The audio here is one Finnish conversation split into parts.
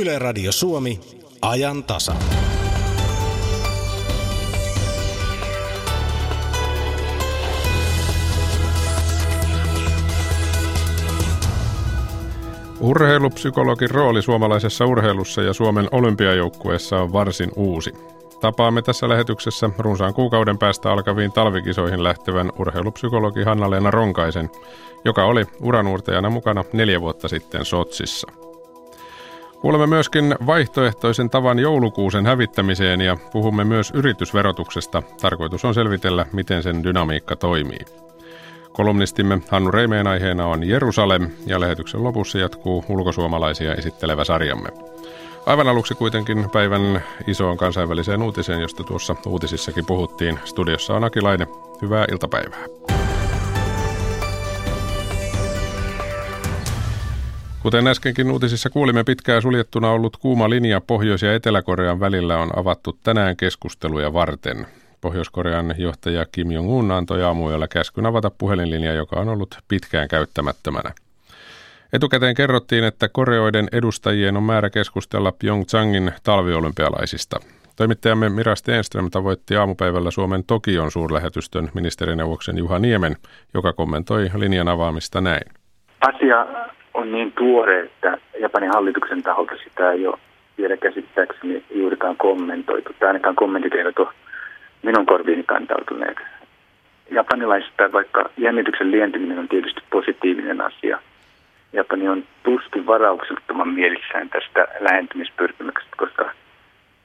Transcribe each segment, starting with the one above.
Yle Radio Suomi, ajan tasa. Urheilupsykologin rooli suomalaisessa urheilussa ja Suomen olympiajoukkueessa on varsin uusi. Tapaamme tässä lähetyksessä runsaan kuukauden päästä alkaviin talvikisoihin lähtevän urheilupsykologi Hanna-Leena Ronkaisen, joka oli uranuurtajana mukana neljä vuotta sitten Sotsissa. Kuulemme myöskin vaihtoehtoisen tavan joulukuusen hävittämiseen ja puhumme myös yritysverotuksesta. Tarkoitus on selvitellä, miten sen dynamiikka toimii. Kolumnistimme Hannu Reimeen aiheena on Jerusalem ja lähetyksen lopussa jatkuu ulkosuomalaisia esittelevä sarjamme. Aivan aluksi kuitenkin päivän isoon kansainväliseen uutiseen, josta tuossa uutisissakin puhuttiin. Studiossa on Akilainen. Hyvää iltapäivää. Kuten äskenkin uutisissa kuulimme, pitkään suljettuna ollut kuuma linja Pohjois- ja Etelä-Korean välillä on avattu tänään keskusteluja varten. Pohjois-Korean johtaja Kim Jong-un antoi aamuyöllä käskyn avata puhelinlinja, joka on ollut pitkään käyttämättömänä. Etukäteen kerrottiin, että koreoiden edustajien on määrä keskustella Pyeongchangin talviolympialaisista. Toimittajamme Mira Stenström tavoitti aamupäivällä Suomen Tokion suurlähetystön ministerineuvoksen Juha Niemen, joka kommentoi linjan avaamista näin. Asia on niin tuore, että Japanin hallituksen taholta sitä ei ole vielä käsittääkseni juurikaan kommentoitu. Tai ainakaan kommentit eivät ole minun korviini kantautuneet. Japanilaisista, vaikka jännityksen lientyminen on tietysti positiivinen asia, Japani on tuskin varauksettoman mielissään tästä lähentymispyrkimyksestä, koska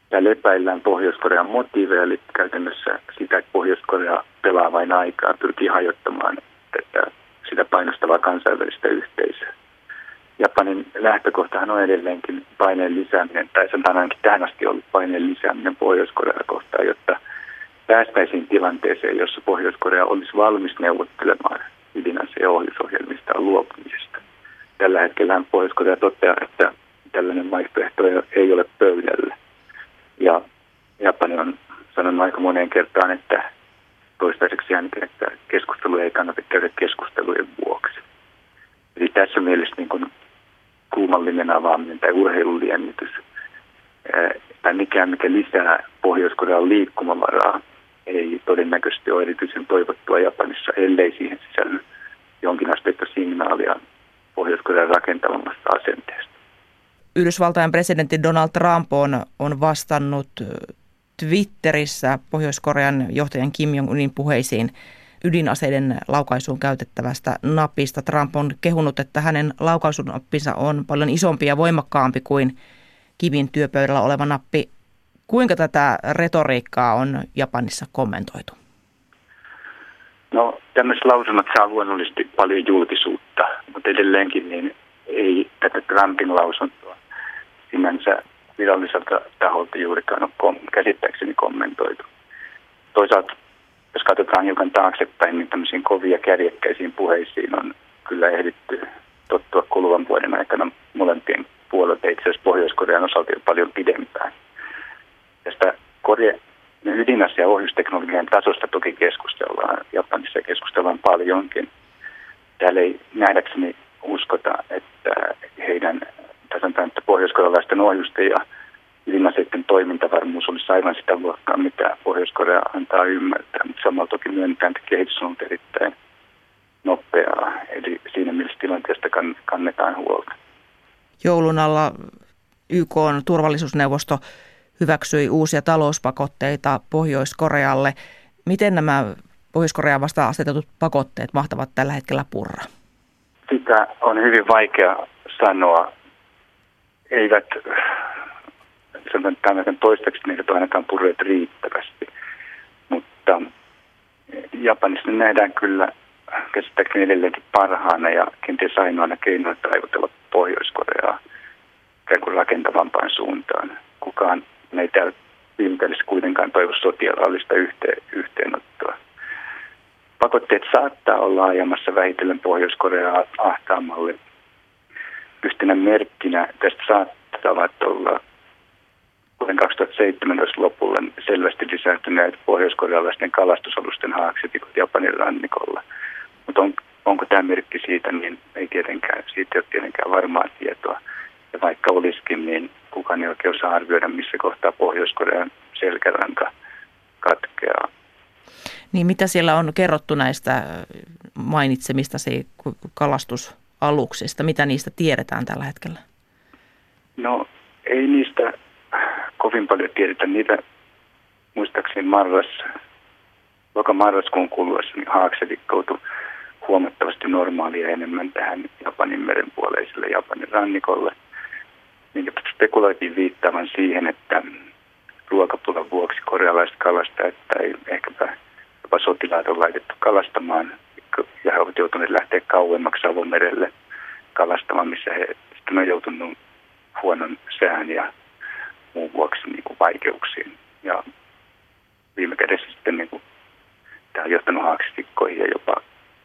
täällä epäillään Pohjois-Korean motiiveja, eli käytännössä sitä, että Pohjois-Korea pelaa vain aikaa, pyrkii hajottamaan tätä, sitä painostavaa kansainvälistä yhteisöä. Japanin lähtökohtahan on edelleenkin paineen lisääminen, tai sanotaan ainakin tähän asti ollut paineen lisääminen Pohjois-Korea kohtaan, jotta päästäisiin tilanteeseen, jossa Pohjois-Korea olisi valmis neuvottelemaan ydinase- ja ohjusohjelmista luopumisesta. Tällä hetkellä Pohjois-Korea toteaa, että tällainen vaihtoehto ei ole pöydällä. Ja Japani on sanonut aika moneen kertaan, että toistaiseksi ainakin, että keskustelu ei kannata käydä keskustelujen vuoksi. Eli tässä mielessä niin kuin kuumallinen avaaminen tai urheiluliennytys tai mikään, mikä lisää Pohjois-Korean liikkumavaraa, ei todennäköisesti ole erityisen toivottua Japanissa, ellei siihen sisälly jonkinasteista signaalia Pohjois-Korean rakentavammasta asenteesta. Yhdysvaltain presidentti Donald Trump on, on vastannut Twitterissä Pohjois-Korean johtajan Kim Jong-unin puheisiin ydinaseiden laukaisuun käytettävästä napista. Trump on kehunut, että hänen laukaisunappinsa on paljon isompi ja voimakkaampi kuin Kimin työpöydällä oleva nappi. Kuinka tätä retoriikkaa on Japanissa kommentoitu? No tämmöiset lausunnot saa luonnollisesti paljon julkisuutta, mutta edelleenkin niin ei tätä Trumpin lausuntoa sinänsä viralliselta taholta juurikaan ole käsittääkseni kommentoitu. Toisaalta, jos katsotaan hiukan taaksepäin, niin tämmöisiin kovia kärjekkäisiin puheisiin on kyllä ehditty tottua kuluvan vuoden aikana molempien puolelta, itse asiassa Pohjois-Korean osalta jo paljon pidempään. Tästä Korea, ydinase- ja ohjusteknologian tasosta toki keskustellaan. Japanissa keskustellaan paljonkin. Täällä ei nähdäkseni uskota, että heidän, tai sanotaan, että pohjoiskorealaisten ohjusten ja ydinaseiden toimintavarmuus olisi aivan sitä luokkaa, mitä Pohjois-Korea antaa ymmärtää. Mutta samalla toki myönnetään, että kehitys on ollut erittäin nopeaa. Eli siinä mielessä tilanteesta kannetaan huolta. Joulun alla YK on turvallisuusneuvosto hyväksyi uusia talouspakotteita Pohjois-Korealle. Miten nämä Pohjois-Koreaan vastaan asetetut pakotteet mahtavat tällä hetkellä purra? Sitä on hyvin vaikea sanoa. Eivät, että toistaiseksi niitä ainakaan purreet riittävästi. Mutta Japanissa nähdään kyllä käsittääkseni edelleenkin parhaana ja kenties ainoana keinoina taivutella Pohjois-Koreaa ikään kuin rakentavampaan suuntaan. Kukaan meitä viime kädessä kuitenkaan toivo sotilaallista yhteen, yhteenottoa. Pakotteet saattaa olla ajamassa vähitellen Pohjois-Koreaa ahtaamalle. Yhtenä merkkinä tästä saattavat olla vuoden 2017 lopulla selvästi lisääntyneet pohjoiskorealaisten kalastusalusten haaksetikot Japanin rannikolla. Mutta on, onko tämä merkki siitä, niin ei tietenkään, siitä ei ole tietenkään varmaa tietoa. Ja vaikka olisikin, niin kukaan ei oikein osaa arvioida, missä kohtaa Pohjois-Korean selkäranka katkeaa. Niin mitä siellä on kerrottu näistä mainitsemista kalastusaluksista? Mitä niistä tiedetään tällä hetkellä? No ei niistä kovin paljon tiedetä. Niitä muistaakseni marras, joka marraskuun kuluessa niin haakse huomattavasti normaalia enemmän tähän Japanin merenpuoleiselle Japanin rannikolle. Niin spekuloitiin viittaavan siihen, että ruokapulan vuoksi korealaiset kalastajat tai ehkäpä jopa sotilaat on laitettu kalastamaan ja he ovat joutuneet lähteä kauemmaksi avomerelle kalastamaan, missä he sitten on joutunut huonon sään ja muun vuoksi niin kuin vaikeuksiin. Ja viime kädessä sitten niin kuin, tämä on johtanut haaksistikkoihin ja jopa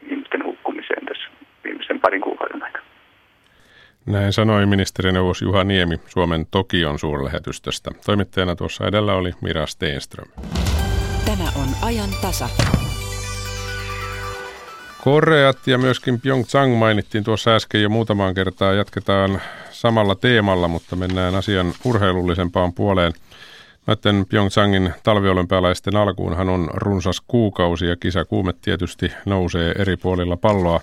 ihmisten hukkumiseen tässä viimeisen parin kuukauden aikana. Näin sanoi ministerineuvos Juha Niemi Suomen Tokion suurlähetystöstä. Toimittajana tuossa edellä oli Mira Steenström. Tämä on ajan tasa. Koreat ja myöskin Pyeongchang mainittiin tuossa äsken jo muutamaan kertaan. Jatketaan samalla teemalla, mutta mennään asian urheilullisempaan puoleen. Näiden Pyeongchangin talviolympialaisten alkuunhan on runsas kuukausi ja kisakuume tietysti nousee eri puolilla palloa.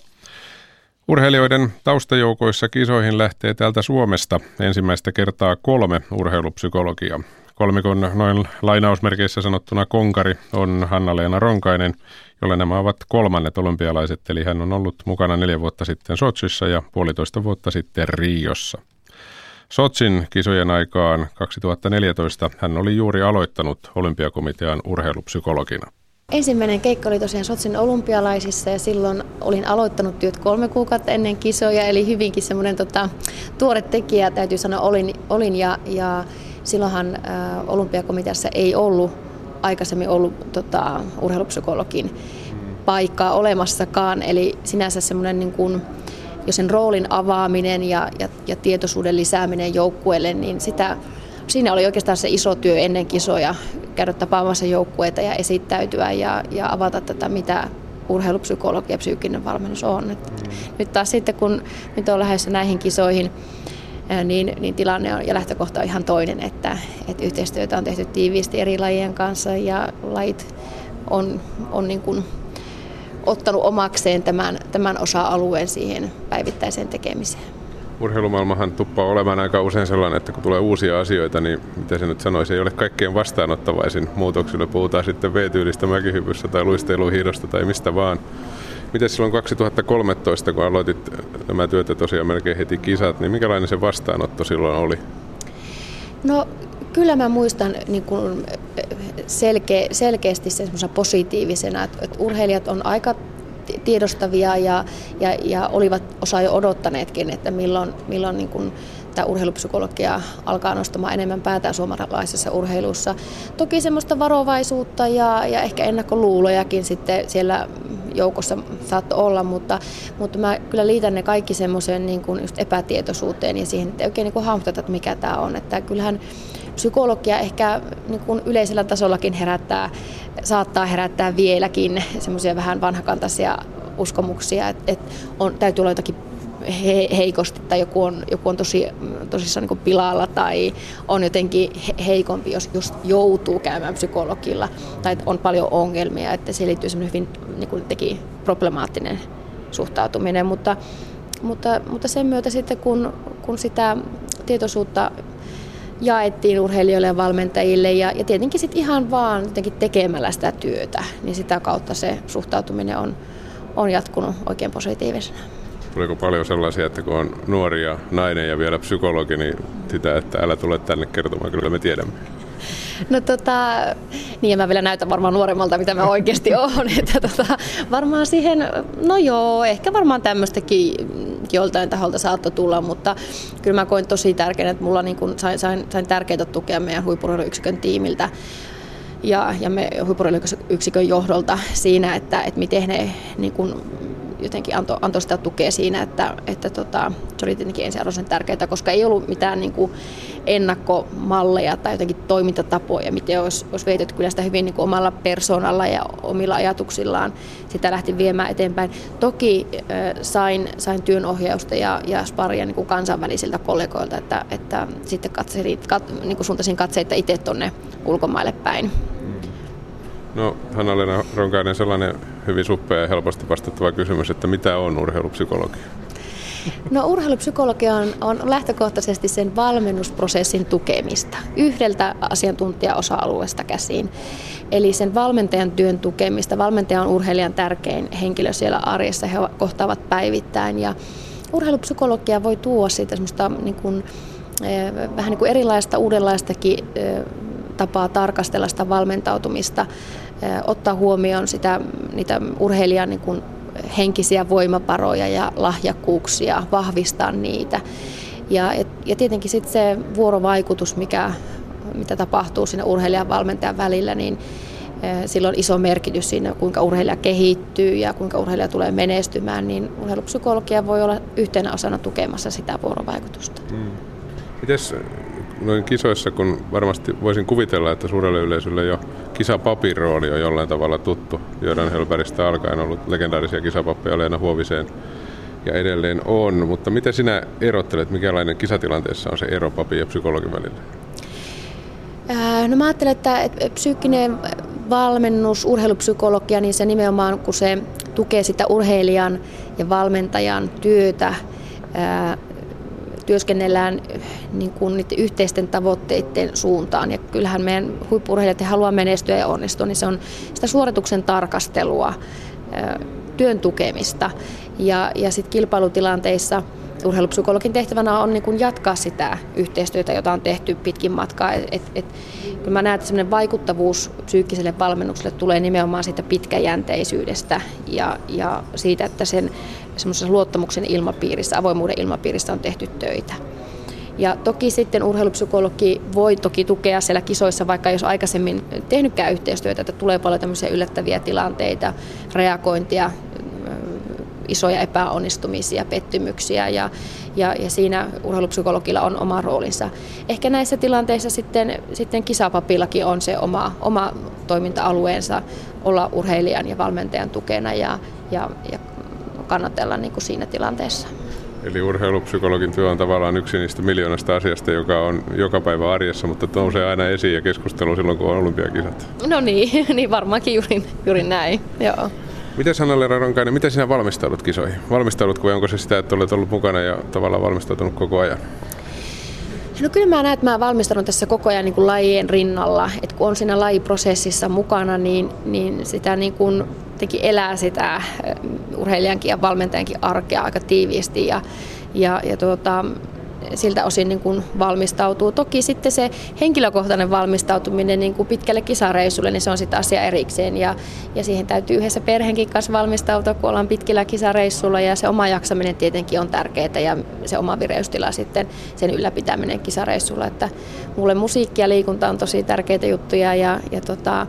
Urheilijoiden taustajoukoissa kisoihin lähtee täältä Suomesta ensimmäistä kertaa kolme urheilupsykologia. Kolmikon noin lainausmerkeissä sanottuna konkari on Hanna-Leena Ronkainen, jolle nämä ovat kolmannet olympialaiset, eli hän on ollut mukana neljä vuotta sitten Sotsissa ja puolitoista vuotta sitten Riossa. Sotsin kisojen aikaan 2014 hän oli juuri aloittanut olympiakomitean urheilupsykologina. Ensimmäinen keikka oli tosiaan Sotsin olympialaisissa ja silloin olin aloittanut työt kolme kuukautta ennen kisoja, eli hyvinkin semmoinen tota, tuore tekijä täytyy sanoa olin, olin ja, ja silloinhan ä, olympiakomiteassa ei ollut aikaisemmin ollut tota, urheilupsykologin paikkaa olemassakaan, eli sinänsä semmoinen niin kuin, jo sen roolin avaaminen ja, ja, ja tietoisuuden lisääminen joukkueelle, niin sitä, siinä oli oikeastaan se iso työ ennen kisoja, käydä tapaamassa joukkueita ja esittäytyä ja, ja avata tätä, mitä urheilupsykologia ja psyykkinen valmennus on. Et. Nyt taas sitten, kun nyt on lähdössä näihin kisoihin, niin, niin tilanne on, ja lähtökohta on ihan toinen, että, että yhteistyötä on tehty tiiviisti eri lajien kanssa ja lajit on, on niin kuin ottanut omakseen tämän, tämän osa-alueen siihen päivittäiseen tekemiseen. Urheilumaailmahan tuppaa olemaan aika usein sellainen, että kun tulee uusia asioita, niin mitä se nyt sanoisi, ei ole kaikkein vastaanottavaisin muutoksille. Puhutaan sitten V-tyylistä mäkihypyssä tai luisteiluhiidosta tai mistä vaan. Miten silloin 2013, kun aloitit nämä työtä tosiaan melkein heti kisat, niin minkälainen se vastaanotto silloin oli? No kyllä mä muistan niin kuin selkeä, selkeästi sen positiivisena, että, että urheilijat on aika tiedostavia ja, ja, ja olivat osa jo odottaneetkin, että milloin, milloin niin kuin tämä urheilupsykologia alkaa nostamaan enemmän päätään suomalaisessa urheilussa. Toki semmoista varovaisuutta ja, ja ehkä ennakkoluulojakin sitten siellä joukossa saattoi olla, mutta, mutta mä kyllä liitän ne kaikki semmoiseen niin kuin just epätietoisuuteen ja siihen, että ei oikein niin kuin hahmoteta, että mikä tämä on. Että kyllähän psykologia ehkä niin kuin yleisellä tasollakin herättää, saattaa herättää vieläkin semmoisia vähän vanhakantaisia uskomuksia, että, että on, täytyy olla jotakin he, heikosti tai joku on, joku on tosi, tosissaan niin pilalla tai on jotenkin heikompi, jos, jos joutuu käymään psykologilla tai on paljon ongelmia, että se liittyy hyvin niin kuin teki problemaattinen suhtautuminen, mutta, mutta, mutta sen myötä sitten kun, kun sitä tietoisuutta jaettiin urheilijoille ja valmentajille ja, ja tietenkin sitten ihan vaan jotenkin tekemällä sitä työtä, niin sitä kautta se suhtautuminen on, on jatkunut oikein positiivisena. Tuliko paljon sellaisia, että kun on nuori ja nainen ja vielä psykologi, niin sitä, että älä tule tänne kertomaan, kyllä me tiedämme. No tota, niin ja mä vielä näytän varmaan nuoremmalta, mitä mä oikeasti oon. Että tota, varmaan siihen, no joo, ehkä varmaan tämmöistäkin joltain taholta saattoi tulla, mutta kyllä mä koin tosi tärkeänä, että mulla niin kun sain, sain, sain tärkeää tukea meidän huippurheiluyksikön tiimiltä ja, ja me huippurheiluyksikön johdolta siinä, että, että miten ne niin kun jotenkin antoi, antoi sitä tukea siinä, että, että tota, se oli tietenkin ensiarvoisen tärkeää, koska ei ollut mitään niin kuin ennakkomalleja tai jotenkin toimintatapoja, miten olisi, olisi vietetty kyllä sitä hyvin niin kuin omalla persoonalla ja omilla ajatuksillaan sitä lähti viemään eteenpäin. Toki äh, sain, sain työnohjausta ja, ja sparia niin kuin kansainvälisiltä kollegoilta, että, että sitten katselin, kat, niin kuin suuntaisin katseita itse tuonne ulkomaille päin. No Hanna-Leena Ronkainen, sellainen hyvin suppea ja helposti vastattava kysymys, että mitä on urheilupsykologia? No urheilupsykologia on, on lähtökohtaisesti sen valmennusprosessin tukemista yhdeltä asiantuntijaosa-alueesta käsiin. Eli sen valmentajan työn tukemista. Valmentaja on urheilijan tärkein henkilö siellä arjessa, he kohtaavat päivittäin ja urheilupsykologia voi tuoda siitä semmoista niin kuin, eh, vähän niin kuin erilaista, uudenlaistakin eh, tapaa tarkastella sitä valmentautumista, ottaa huomioon sitä, niitä urheilijan niin kuin henkisiä voimavaroja ja lahjakkuuksia, vahvistaa niitä. Ja, ja tietenkin sitten se vuorovaikutus, mikä, mitä tapahtuu siinä urheilijan valmentajan välillä, niin sillä on iso merkitys siinä, kuinka urheilija kehittyy ja kuinka urheilija tulee menestymään, niin urheilupsykologia voi olla yhtenä osana tukemassa sitä vuorovaikutusta. Hmm. Mites noin kisoissa, kun varmasti voisin kuvitella, että suurelle yleisölle jo kisapapin rooli on jollain tavalla tuttu. Jordan Helberistä alkaen ollut legendaarisia kisapappeja Leena Huoviseen ja edelleen on. Mutta miten sinä erottelet, mikälainen kisatilanteessa on se ero papin ja psykologin välillä? No mä ajattelen, että psyykkinen valmennus, urheilupsykologia, niin se nimenomaan kun se tukee sitä urheilijan ja valmentajan työtä työskennellään niin kuin niiden yhteisten tavoitteiden suuntaan. Ja kyllähän meidän huippurheilijat haluaa menestyä ja onnistua, niin se on sitä suorituksen tarkastelua, työn tukemista. Ja, ja sitten kilpailutilanteissa urheilupsykologin tehtävänä on niin kuin jatkaa sitä yhteistyötä, jota on tehty pitkin matkaa. Et, et, kyllä mä näen, että sellainen vaikuttavuus psyykkiselle valmennukselle tulee nimenomaan siitä pitkäjänteisyydestä ja, ja siitä, että sen semmoisessa luottamuksen ilmapiirissä, avoimuuden ilmapiirissä on tehty töitä. Ja toki sitten urheilupsykologi voi toki tukea siellä kisoissa, vaikka jos aikaisemmin tehnytkään yhteistyötä, että tulee paljon tämmöisiä yllättäviä tilanteita, reagointia, isoja epäonnistumisia, pettymyksiä ja, ja, ja siinä urheilupsykologilla on oma roolinsa. Ehkä näissä tilanteissa sitten, sitten kisapapillakin on se oma, oma toiminta-alueensa olla urheilijan ja valmentajan tukena ja, ja, ja kannatella niin kuin siinä tilanteessa. Eli urheilupsykologin työ on tavallaan yksi niistä miljoonasta asiasta, joka on joka päivä arjessa, mutta nousee aina esiin ja keskustelu silloin, kun on olympiakisat. No niin, niin varmaankin juuri, juuri näin, joo. Miten Sanna Ronkainen, miten sinä valmistaudut kisoihin? Valmistaudutko vai onko se sitä, että olet ollut mukana ja tavallaan valmistautunut koko ajan? No kyllä mä näen, että mä valmistanut tässä koko ajan niin kuin lajien rinnalla. että kun on siinä lajiprosessissa mukana, niin, niin sitä niin kuin elää sitä urheilijankin ja valmentajankin arkea aika tiiviisti. Ja, ja, ja tuota, siltä osin niin kuin valmistautuu. Toki sitten se henkilökohtainen valmistautuminen niin kuin pitkälle kisareissulle, niin se on sitten asia erikseen ja, ja siihen täytyy yhdessä perheenkin kanssa valmistautua, kun ollaan pitkillä kisareissulla ja se oma jaksaminen tietenkin on tärkeää ja se oma vireystila sitten sen ylläpitäminen kisareissulla, että mulle musiikki ja liikunta on tosi tärkeitä juttuja ja, ja, tota,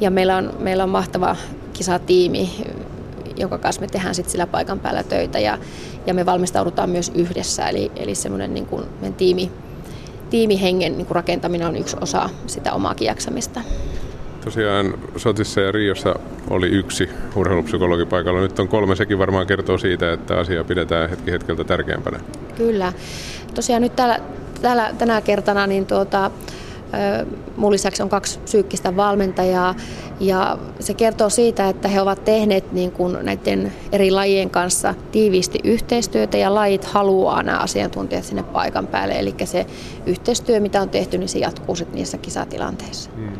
ja meillä, on, meillä on mahtava kisatiimi, jonka kanssa me tehdään sitten sillä paikan päällä töitä ja, ja me valmistaudutaan myös yhdessä. Eli, eli semmoinen niin kuin meidän tiimi, tiimihengen niin kuin rakentaminen on yksi osa sitä omaa jaksamista. Tosiaan Sotissa ja Riossa oli yksi urheilupsykologi paikalla. Nyt on kolme. Sekin varmaan kertoo siitä, että asiaa pidetään hetki hetkeltä tärkeämpänä. Kyllä. Tosiaan nyt täällä, täällä tänä kertana niin tuota, Mun lisäksi on kaksi psyykkistä valmentajaa ja se kertoo siitä, että he ovat tehneet niin kuin näiden eri lajien kanssa tiiviisti yhteistyötä ja lajit haluaa nämä asiantuntijat sinne paikan päälle. Eli se yhteistyö, mitä on tehty, niin se jatkuu sitten niissä kisatilanteissa. Hmm.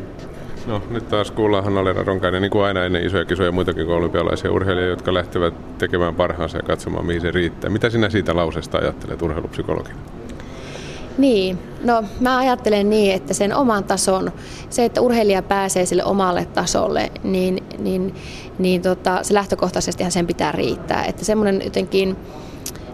No nyt taas kuullaan Hanna-Leena Ronkainen, niin kuin aina ennen isoja kisoja muitakin kuin olympialaisia urheilijoita, jotka lähtevät tekemään parhaansa ja katsomaan, mihin se riittää. Mitä sinä siitä lauseesta ajattelet urheilupsykologina? Niin, no mä ajattelen niin, että sen oman tason, se, että urheilija pääsee sille omalle tasolle, niin, niin, niin tota, se lähtökohtaisesti sen pitää riittää. Että semmoinen jotenkin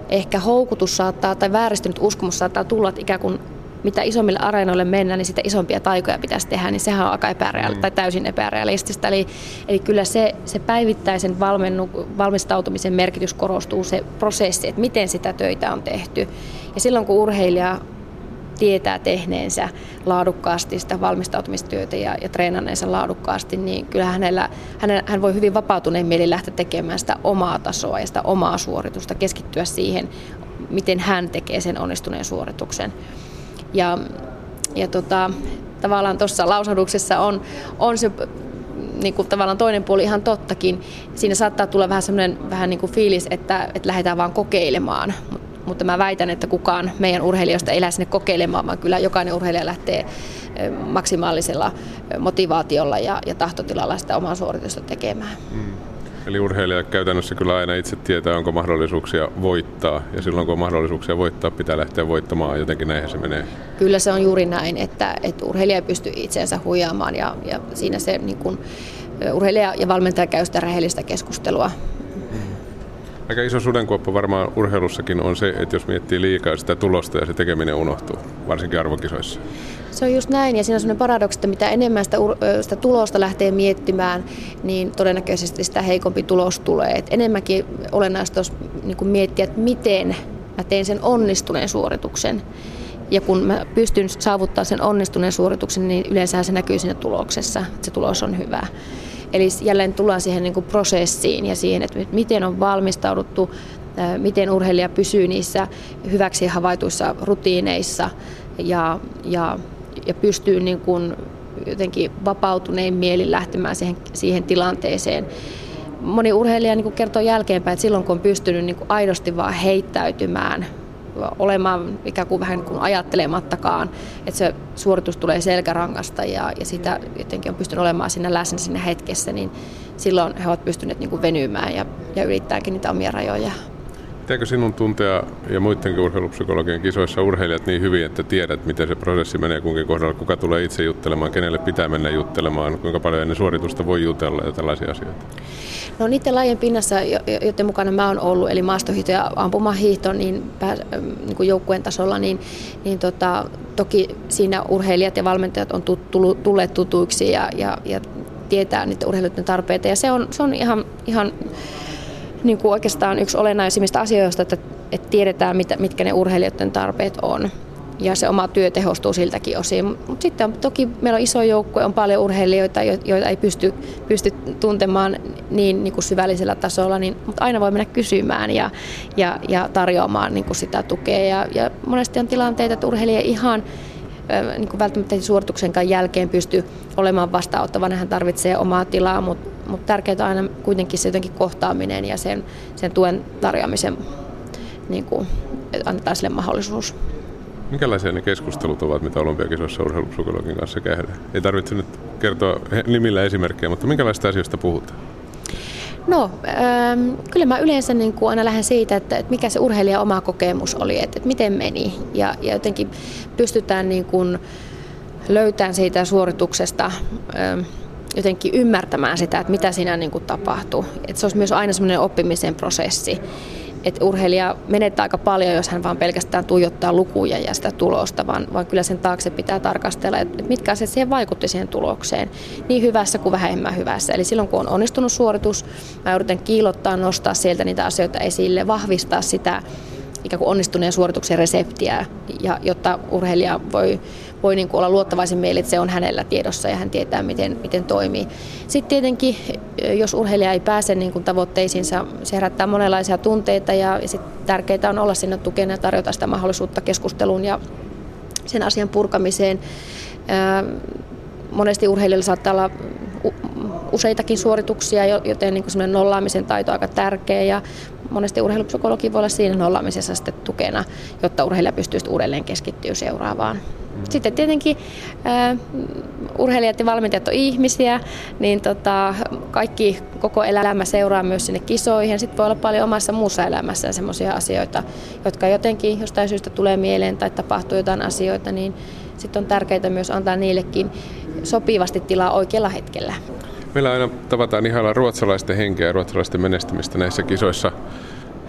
ehkä houkutus saattaa tai vääristynyt uskomus saattaa tulla, että ikään kuin mitä isommille areenoille mennään, niin sitä isompia taikoja pitäisi tehdä, niin sehän on aika epärealistista mm. tai täysin epärealistista. Eli, eli kyllä se, se päivittäisen valmennu, valmistautumisen merkitys korostuu se prosessi, että miten sitä töitä on tehty. Ja silloin kun urheilija tietää tehneensä laadukkaasti sitä valmistautumistyötä ja, ja treenanneensa laadukkaasti, niin kyllä hänellä, hänellä, hän voi hyvin vapautuneen mieli lähteä tekemään sitä omaa tasoa ja sitä omaa suoritusta, keskittyä siihen, miten hän tekee sen onnistuneen suorituksen. Ja, ja tota, tavallaan tuossa lausahduksessa on, on se niin kuin tavallaan toinen puoli ihan tottakin. Siinä saattaa tulla vähän semmoinen vähän niin kuin fiilis, että, että lähdetään vaan kokeilemaan. Mutta mä väitän, että kukaan meidän urheilijoista ei lähde sinne kokeilemaan, vaan kyllä jokainen urheilija lähtee maksimaalisella motivaatiolla ja, ja tahtotilalla sitä omaa suoritusta tekemään. Mm. Eli urheilija käytännössä kyllä aina itse tietää, onko mahdollisuuksia voittaa. Ja silloin kun on mahdollisuuksia voittaa, pitää lähteä voittamaan. Jotenkin näinhän se menee. Kyllä se on juuri näin, että, että urheilija pystyy itseensä huijaamaan. Ja, ja siinä se niin kuin, urheilija ja valmentaja käy sitä rehellistä keskustelua. Aika iso sudenkuoppa varmaan urheilussakin on se, että jos miettii liikaa sitä tulosta ja se tekeminen unohtuu, varsinkin arvokisoissa. Se on just näin ja siinä on sellainen paradoksi, että mitä enemmän sitä, sitä tulosta lähtee miettimään, niin todennäköisesti sitä heikompi tulos tulee. Et enemmänkin olennaista olisi niin miettiä, että miten mä teen sen onnistuneen suorituksen. Ja kun mä pystyn saavuttamaan sen onnistuneen suorituksen, niin yleensä se näkyy siinä tuloksessa, että se tulos on hyvä. Eli jälleen tullaan siihen niin kuin prosessiin ja siihen, että miten on valmistauduttu, miten urheilija pysyy niissä hyväksi havaituissa rutiineissa ja, ja, ja pystyy niin kuin jotenkin vapautuneen mielin lähtemään siihen, siihen tilanteeseen. Moni urheilija niin kuin kertoo jälkeenpäin, että silloin kun on pystynyt niin kuin aidosti vaan heittäytymään olemaan ikään kuin vähän kuin ajattelemattakaan, että se suoritus tulee selkärangasta ja, ja sitä jotenkin on pystynyt olemaan siinä läsnä siinä hetkessä, niin silloin he ovat pystyneet niin kuin venymään ja, ja ylittääkin niitä omia rajoja. Pitääkö sinun tuntea ja muidenkin urheilupsykologien kisoissa urheilijat niin hyvin, että tiedät, miten se prosessi menee kunkin kohdalla, kuka tulee itse juttelemaan, kenelle pitää mennä juttelemaan, kuinka paljon ennen suoritusta voi jutella ja tällaisia asioita? No niiden lajien pinnassa, joiden mukana mä oon ollut, eli maastohiihto ja ampumahiihto, niin, pää, niin kuin joukkueen tasolla, niin, niin tota, toki siinä urheilijat ja valmentajat on tulleet tutuiksi ja, ja, ja tietää niiden urheilijoiden tarpeita. Ja se on, se on ihan, ihan niin kuin oikeastaan yksi olennaisimmista asioista, että, että tiedetään, mitä, mitkä ne urheilijoiden tarpeet on. Ja se oma työ tehostuu siltäkin osin. Mutta sitten on, toki meillä on iso joukkue, on paljon urheilijoita, joita ei pysty, pysty tuntemaan niin, niin kuin syvällisellä tasolla, niin, mutta aina voi mennä kysymään ja, ja, ja tarjoamaan niin kuin sitä tukea. Ja, ja monesti on tilanteita, että urheilija ihan niin kuin välttämättä suorituksen jälkeen pysty olemaan vastaanottavana. Hän tarvitsee omaa tilaa, mutta, mutta tärkeää on aina kuitenkin se jotenkin kohtaaminen ja sen, sen tuen tarjoamisen, niin kuin, että annetaan sille mahdollisuus. Minkälaisia ne keskustelut ovat, mitä olympiakisoissa urheilupsykologin kanssa käydään? Ei tarvitse nyt kertoa nimillä esimerkkejä, mutta minkälaista asioista puhutaan? No, ähm, kyllä mä yleensä niin kuin aina lähden siitä, että, että mikä se urheilija oma kokemus oli, että, että miten meni. Ja, ja jotenkin pystytään niin kuin löytämään siitä suorituksesta ähm, jotenkin ymmärtämään sitä, että mitä siinä niin kuin tapahtuu. Että se olisi myös aina semmoinen oppimisen prosessi että urheilija menettää aika paljon, jos hän vaan pelkästään tuijottaa lukuja ja sitä tulosta, vaan, vaan kyllä sen taakse pitää tarkastella, että mitkä asiat siihen vaikutti siihen tulokseen, niin hyvässä kuin vähemmän hyvässä. Eli silloin kun on onnistunut suoritus, mä yritän kiilottaa, nostaa sieltä niitä asioita esille, vahvistaa sitä ikään kuin onnistuneen suorituksen reseptiä, ja, jotta urheilija voi, voi niin kuin olla luottavaisin mieli, että se on hänellä tiedossa ja hän tietää, miten, miten toimii. Sitten tietenkin, jos urheilija ei pääse niin kuin tavoitteisiinsa, se herättää monenlaisia tunteita ja, ja sit tärkeää on olla sinne tukena ja tarjota sitä mahdollisuutta keskusteluun ja sen asian purkamiseen. Monesti urheilijoilla saattaa olla useitakin suorituksia, joten niin kuin nollaamisen taito on aika tärkeä ja monesti urheilupsykologi voi olla siinä nollaamisessa sitten tukena, jotta urheilija pystyy uudelleen keskittyä seuraavaan. Sitten tietenkin äh, urheilijat ja valmentajat on ihmisiä, niin tota, kaikki koko elämä seuraa myös sinne kisoihin. Sitten voi olla paljon omassa muussa elämässä sellaisia asioita, jotka jotenkin jostain syystä tulee mieleen tai tapahtuu jotain asioita, niin sitten on tärkeää myös antaa niillekin sopivasti tilaa oikealla hetkellä. Meillä aina tavataan ihailla ruotsalaisten henkeä ja ruotsalaisten menestymistä näissä kisoissa.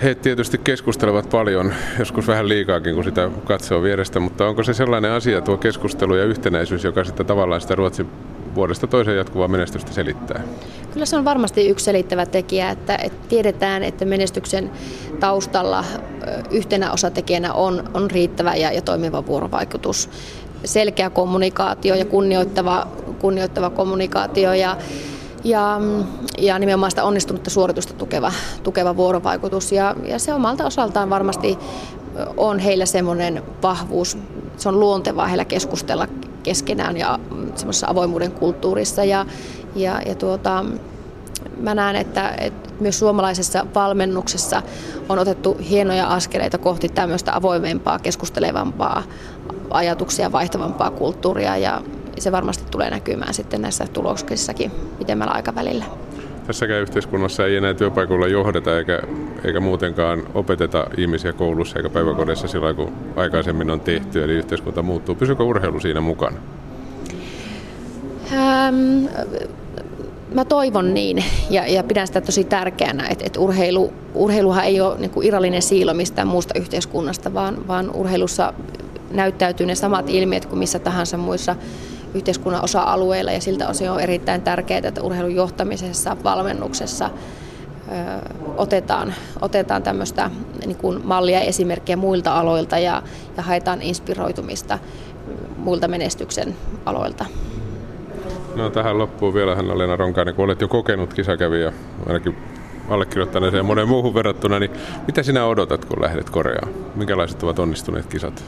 He tietysti keskustelevat paljon, joskus vähän liikaakin, kun sitä katsoo vierestä, mutta onko se sellainen asia, tuo keskustelu ja yhtenäisyys, joka sitten tavallaan sitä Ruotsin vuodesta toiseen jatkuvaa menestystä selittää? Kyllä se on varmasti yksi selittävä tekijä, että, että tiedetään, että menestyksen taustalla yhtenä osatekijänä on, on riittävä ja, ja toimiva vuorovaikutus. Selkeä kommunikaatio ja kunnioittava, kunnioittava kommunikaatio ja, ja, ja nimenomaan sitä onnistunutta suoritusta tukeva, tukeva vuorovaikutus. Ja, ja se omalta osaltaan varmasti on heillä semmoinen vahvuus, se on luontevaa heillä keskustella keskenään ja semmoisessa avoimuuden kulttuurissa. Ja, ja, ja tuota, mä näen, että, että myös suomalaisessa valmennuksessa on otettu hienoja askeleita kohti tämmöistä avoimempaa, keskustelevampaa, ajatuksia vaihtavampaa kulttuuria ja se varmasti tulee näkymään sitten näissä tuloksissakin pitemmällä aikavälillä. Tässäkään yhteiskunnassa ei enää työpaikoilla johdeta eikä, eikä muutenkaan opeteta ihmisiä koulussa eikä päiväkodissa sillä kun aikaisemmin on tehty, eli yhteiskunta muuttuu. Pysyykö urheilu siinä mukana? Ähm, mä toivon niin ja, ja pidän sitä tosi tärkeänä, että, että urheilu, urheiluhan ei ole niin kuin irrallinen siilo mistään muusta yhteiskunnasta, vaan, vaan urheilussa näyttäytyy ne samat ilmiöt kuin missä tahansa muissa yhteiskunnan osa-alueilla ja siltä osin on erittäin tärkeää, että urheilun johtamisessa, valmennuksessa ö, otetaan, otetaan tämmöistä niin mallia esimerkkiä muilta aloilta ja, ja haetaan inspiroitumista muilta menestyksen aloilta. No tähän loppuun vielä Hanna-Leena Ronkainen, kun olet jo kokenut kisakävijä, ainakin allekirjoittaneeseen ja monen muuhun verrattuna, niin mitä sinä odotat, kun lähdet Koreaan? Minkälaiset ovat onnistuneet kisat?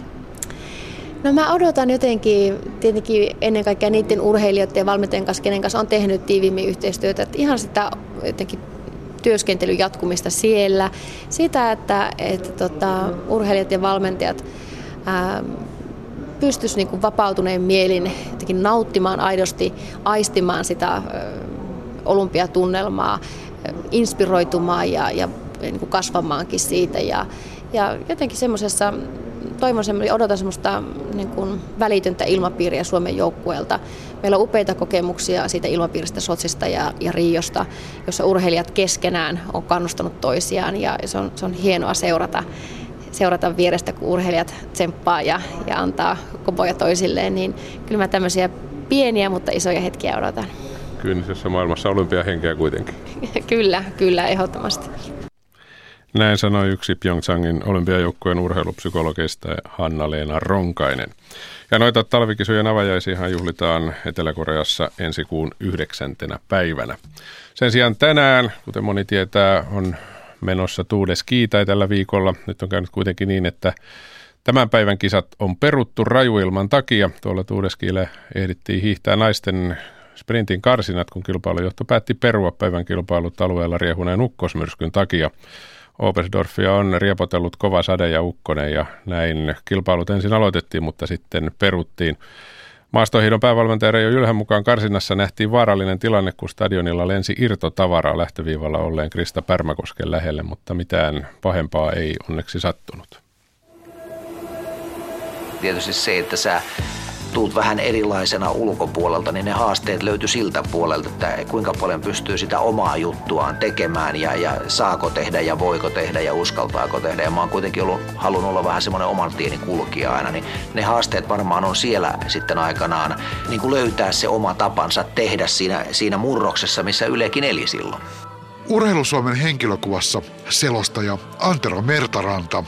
No mä odotan jotenkin tietenkin ennen kaikkea niiden urheilijoiden ja valmentajien kanssa, kenen kanssa on tehnyt tiiviimmin yhteistyötä, että ihan sitä jotenkin työskentelyn jatkumista siellä. Sitä, että, että tota, urheilijat ja valmentajat ää, pystyisi niin vapautuneen mielin jotenkin nauttimaan aidosti, aistimaan sitä olympiatunnelmaa, inspiroitumaan ja, ja niin kuin kasvamaankin siitä. Ja, ja jotenkin semmoisessa, toivon semmoista, odotan semmoista niin kuin välitöntä ilmapiiriä Suomen joukkueelta. Meillä on upeita kokemuksia siitä ilmapiiristä Sotsista ja, ja Riosta, jossa urheilijat keskenään on kannustanut toisiaan ja se on, se on hienoa seurata seurata vierestä, kun urheilijat tsemppaa ja, ja antaa kopoja toisilleen, niin kyllä mä tämmöisiä pieniä, mutta isoja hetkiä odotan. Kyynisessä maailmassa olympiahenkeä kuitenkin. kyllä, kyllä, ehdottomasti. Näin sanoi yksi Pyeongchangin olympiajoukkueen urheilupsykologista Hanna-Leena Ronkainen. Ja noita talvikisojen avajaisiahan juhlitaan Etelä-Koreassa ensi kuun yhdeksäntenä päivänä. Sen sijaan tänään, kuten moni tietää, on menossa Tuudes Kiitai tällä viikolla. Nyt on käynyt kuitenkin niin, että tämän päivän kisat on peruttu rajuilman takia. Tuolla Tuudeskiille ehdittiin hiihtää naisten sprintin karsinat, kun kilpailujohto päätti perua päivän kilpailut alueella riehuneen ukkosmyrskyn takia. Obersdorfia on riepotellut kova sade ja ukkonen ja näin kilpailut ensin aloitettiin, mutta sitten peruttiin. Maastohiidon päävalmentaja Reijo Jylhän mukaan karsinnassa nähtiin vaarallinen tilanne, kun stadionilla lensi irtotavaraa lähtöviivalla olleen Krista Pärmäkosken lähelle, mutta mitään pahempaa ei onneksi sattunut. Tietysti se, että sä tuut vähän erilaisena ulkopuolelta, niin ne haasteet löytyy siltä puolelta, että kuinka paljon pystyy sitä omaa juttuaan tekemään ja, ja saako tehdä ja voiko tehdä ja uskaltaako tehdä. Ja mä oon kuitenkin ollut, halunnut olla vähän semmoinen oman tieni kulkija aina, niin ne haasteet varmaan on siellä sitten aikanaan niin kuin löytää se oma tapansa tehdä siinä, siinä murroksessa, missä Ylekin eli silloin. Urheilusuomen henkilökuvassa selostaja Antero Mertaranta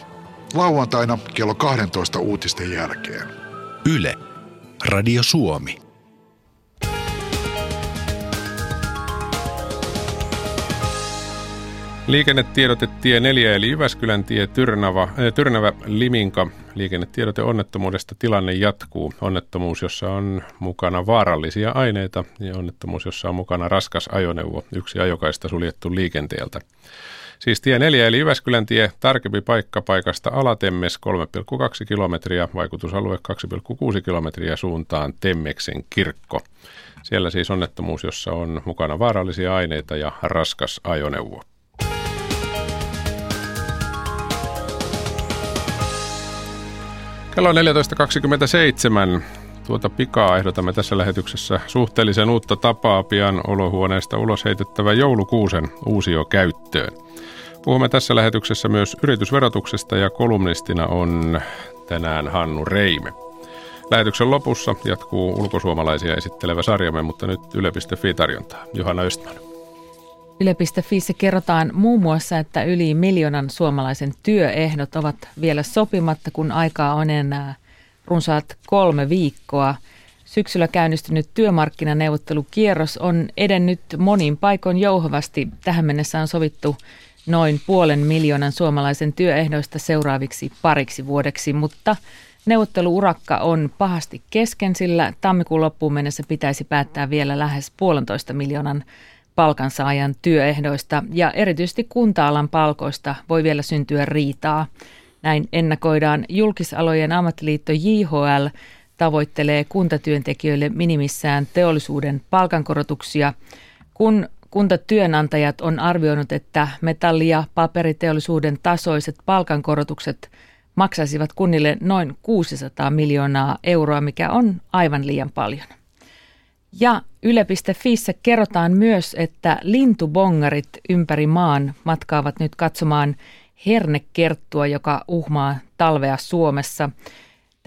lauantaina kello 12 uutisten jälkeen. Yle. Radio Suomi. Liikennetiedote tie 4 eli Jyväskylän tie Tyrnävä, äh, Tyrnävä Liminka. Liikennetiedote onnettomuudesta tilanne jatkuu. Onnettomuus, jossa on mukana vaarallisia aineita ja onnettomuus, jossa on mukana raskas ajoneuvo. Yksi ajokaista suljettu liikenteeltä. Siis tie 4 eli Jyväskylän tie, tarkempi paikka paikasta Alatemmes 3,2 kilometriä, vaikutusalue 2,6 kilometriä suuntaan Temmeksen kirkko. Siellä siis onnettomuus, jossa on mukana vaarallisia aineita ja raskas ajoneuvo. Kello on 14.27. Tuota pikaa ehdotamme tässä lähetyksessä suhteellisen uutta tapaa pian olohuoneesta ulos heitettävä joulukuusen uusio käyttöön. Puhumme tässä lähetyksessä myös yritysverotuksesta ja kolumnistina on tänään Hannu Reime. Lähetyksen lopussa jatkuu ulkosuomalaisia esittelevä sarjamme, mutta nyt Yle.fi tarjontaa. Johanna Östman. Yle.fiissä kerrotaan muun muassa, että yli miljoonan suomalaisen työehdot ovat vielä sopimatta, kun aikaa on enää runsaat kolme viikkoa. Syksyllä käynnistynyt työmarkkinaneuvottelukierros on edennyt monin paikoin jouhovasti. Tähän mennessä on sovittu noin puolen miljoonan suomalaisen työehdoista seuraaviksi pariksi vuodeksi, mutta neuvotteluurakka on pahasti kesken, sillä tammikuun loppuun mennessä pitäisi päättää vielä lähes puolentoista miljoonan palkansaajan työehdoista. Ja erityisesti kunta-alan palkoista voi vielä syntyä riitaa. Näin ennakoidaan. Julkisalojen ammattiliitto JHL tavoittelee kuntatyöntekijöille minimissään teollisuuden palkankorotuksia, kun kuntatyönantajat on arvioinut, että metalli- ja paperiteollisuuden tasoiset palkankorotukset maksaisivat kunnille noin 600 miljoonaa euroa, mikä on aivan liian paljon. Ja Yle.fiissä kerrotaan myös, että lintubongarit ympäri maan matkaavat nyt katsomaan hernekerttua, joka uhmaa talvea Suomessa.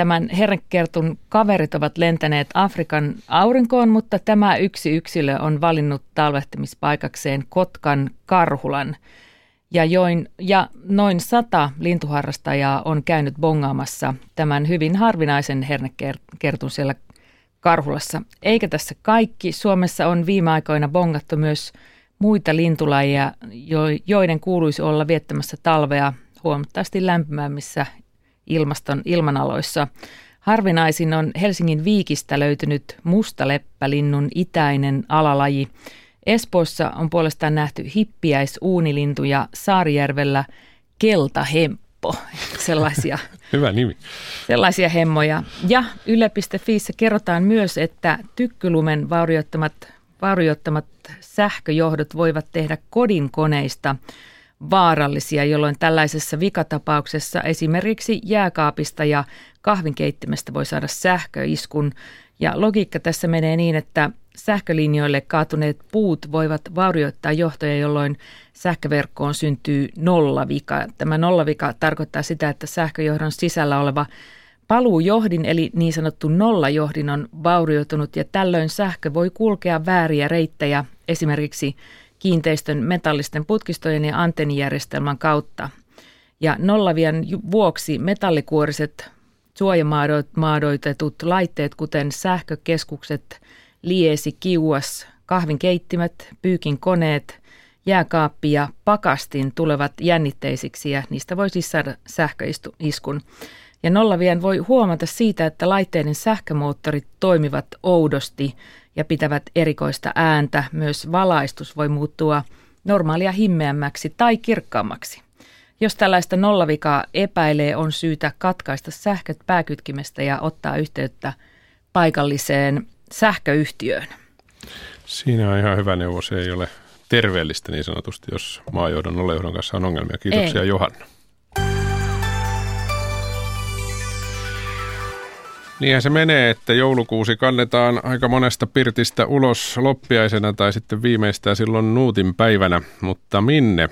Tämän hernekertun kaverit ovat lentäneet Afrikan aurinkoon, mutta tämä yksi yksilö on valinnut talvehtimispaikakseen Kotkan Karhulan. Ja, join, ja noin sata lintuharrastajaa on käynyt bongaamassa tämän hyvin harvinaisen hernekertun siellä Karhulassa. Eikä tässä kaikki. Suomessa on viime aikoina bongattu myös muita lintulajeja, joiden kuuluisi olla viettämässä talvea huomattavasti lämpimämmissä ilmaston ilmanaloissa. Harvinaisin on Helsingin viikistä löytynyt mustaleppälinnun itäinen alalaji. Espoossa on puolestaan nähty hippiäisuunilintu ja Saarijärvellä keltahemppo. Sellaisia, Hyvä nimi. Sellaisia hemmoja. Ja yle.fiissä kerrotaan myös, että tykkylumen vaurioittamat, vaurioittamat sähköjohdot voivat tehdä kodin koneista vaarallisia, jolloin tällaisessa vikatapauksessa esimerkiksi jääkaapista ja kahvinkeittimestä voi saada sähköiskun. Ja logiikka tässä menee niin, että sähkölinjoille kaatuneet puut voivat vaurioittaa johtoja, jolloin sähköverkkoon syntyy nollavika. Tämä nollavika tarkoittaa sitä, että sähköjohdon sisällä oleva paluujohdin eli niin sanottu nollajohdin on vaurioitunut ja tällöin sähkö voi kulkea vääriä reittejä esimerkiksi kiinteistön metallisten putkistojen ja antennijärjestelmän kautta. Ja nollavien vuoksi metallikuoriset suojamaadoitetut laitteet, kuten sähkökeskukset, liesi, kiuas, kahvinkeittimet, pyykin koneet, jääkaappi ja pakastin tulevat jännitteisiksi ja niistä voi siis saada sähköiskun. Ja nollavien voi huomata siitä, että laitteiden sähkömoottorit toimivat oudosti ja pitävät erikoista ääntä. Myös valaistus voi muuttua normaalia himmeämmäksi tai kirkkaammaksi. Jos tällaista nollavikaa epäilee, on syytä katkaista sähköt pääkytkimestä ja ottaa yhteyttä paikalliseen sähköyhtiöön. Siinä on ihan hyvä neuvo. Se ei ole terveellistä niin sanotusti, jos maajohdon olejohdon kanssa on ongelmia. Kiitoksia ei. Johanna. Niinhän se menee, että joulukuusi kannetaan aika monesta pirtistä ulos loppiaisena tai sitten viimeistään silloin nuutin päivänä, mutta minne?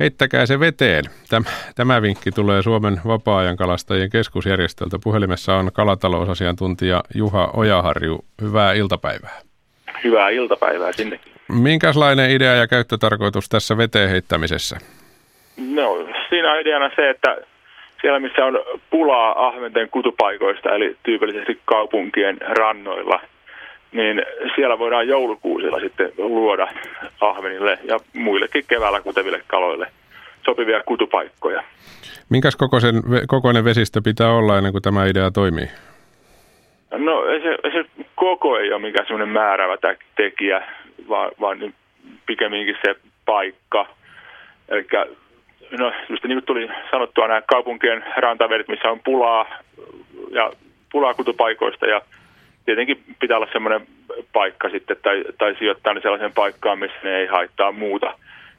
Heittäkää se veteen. Tämä, tämä vinkki tulee Suomen vapaa-ajan kalastajien keskusjärjestöltä. Puhelimessa on kalatalousasiantuntija Juha Ojaharju. Hyvää iltapäivää. Hyvää iltapäivää sinne. Minkälainen idea ja käyttötarkoitus tässä veteen heittämisessä? No, siinä on ideana se, että siellä missä on pulaa ahventen kutupaikoista, eli tyypillisesti kaupunkien rannoilla, niin siellä voidaan joulukuusilla sitten luoda ahvenille ja muillekin keväällä kuteville kaloille sopivia kutupaikkoja. Minkäs kokoisen, kokoinen vesistö pitää olla ennen kuin tämä idea toimii? No se, se koko ei ole mikään semmoinen määrävä tekijä, vaan, vaan pikemminkin se paikka. Eli no just niin kuin tuli sanottua nämä kaupunkien rantavedet, missä on pulaa ja pulaa kutupaikoista ja tietenkin pitää olla semmoinen paikka sitten tai, tai sijoittaa ne sellaiseen paikkaan, missä ne ei haittaa muuta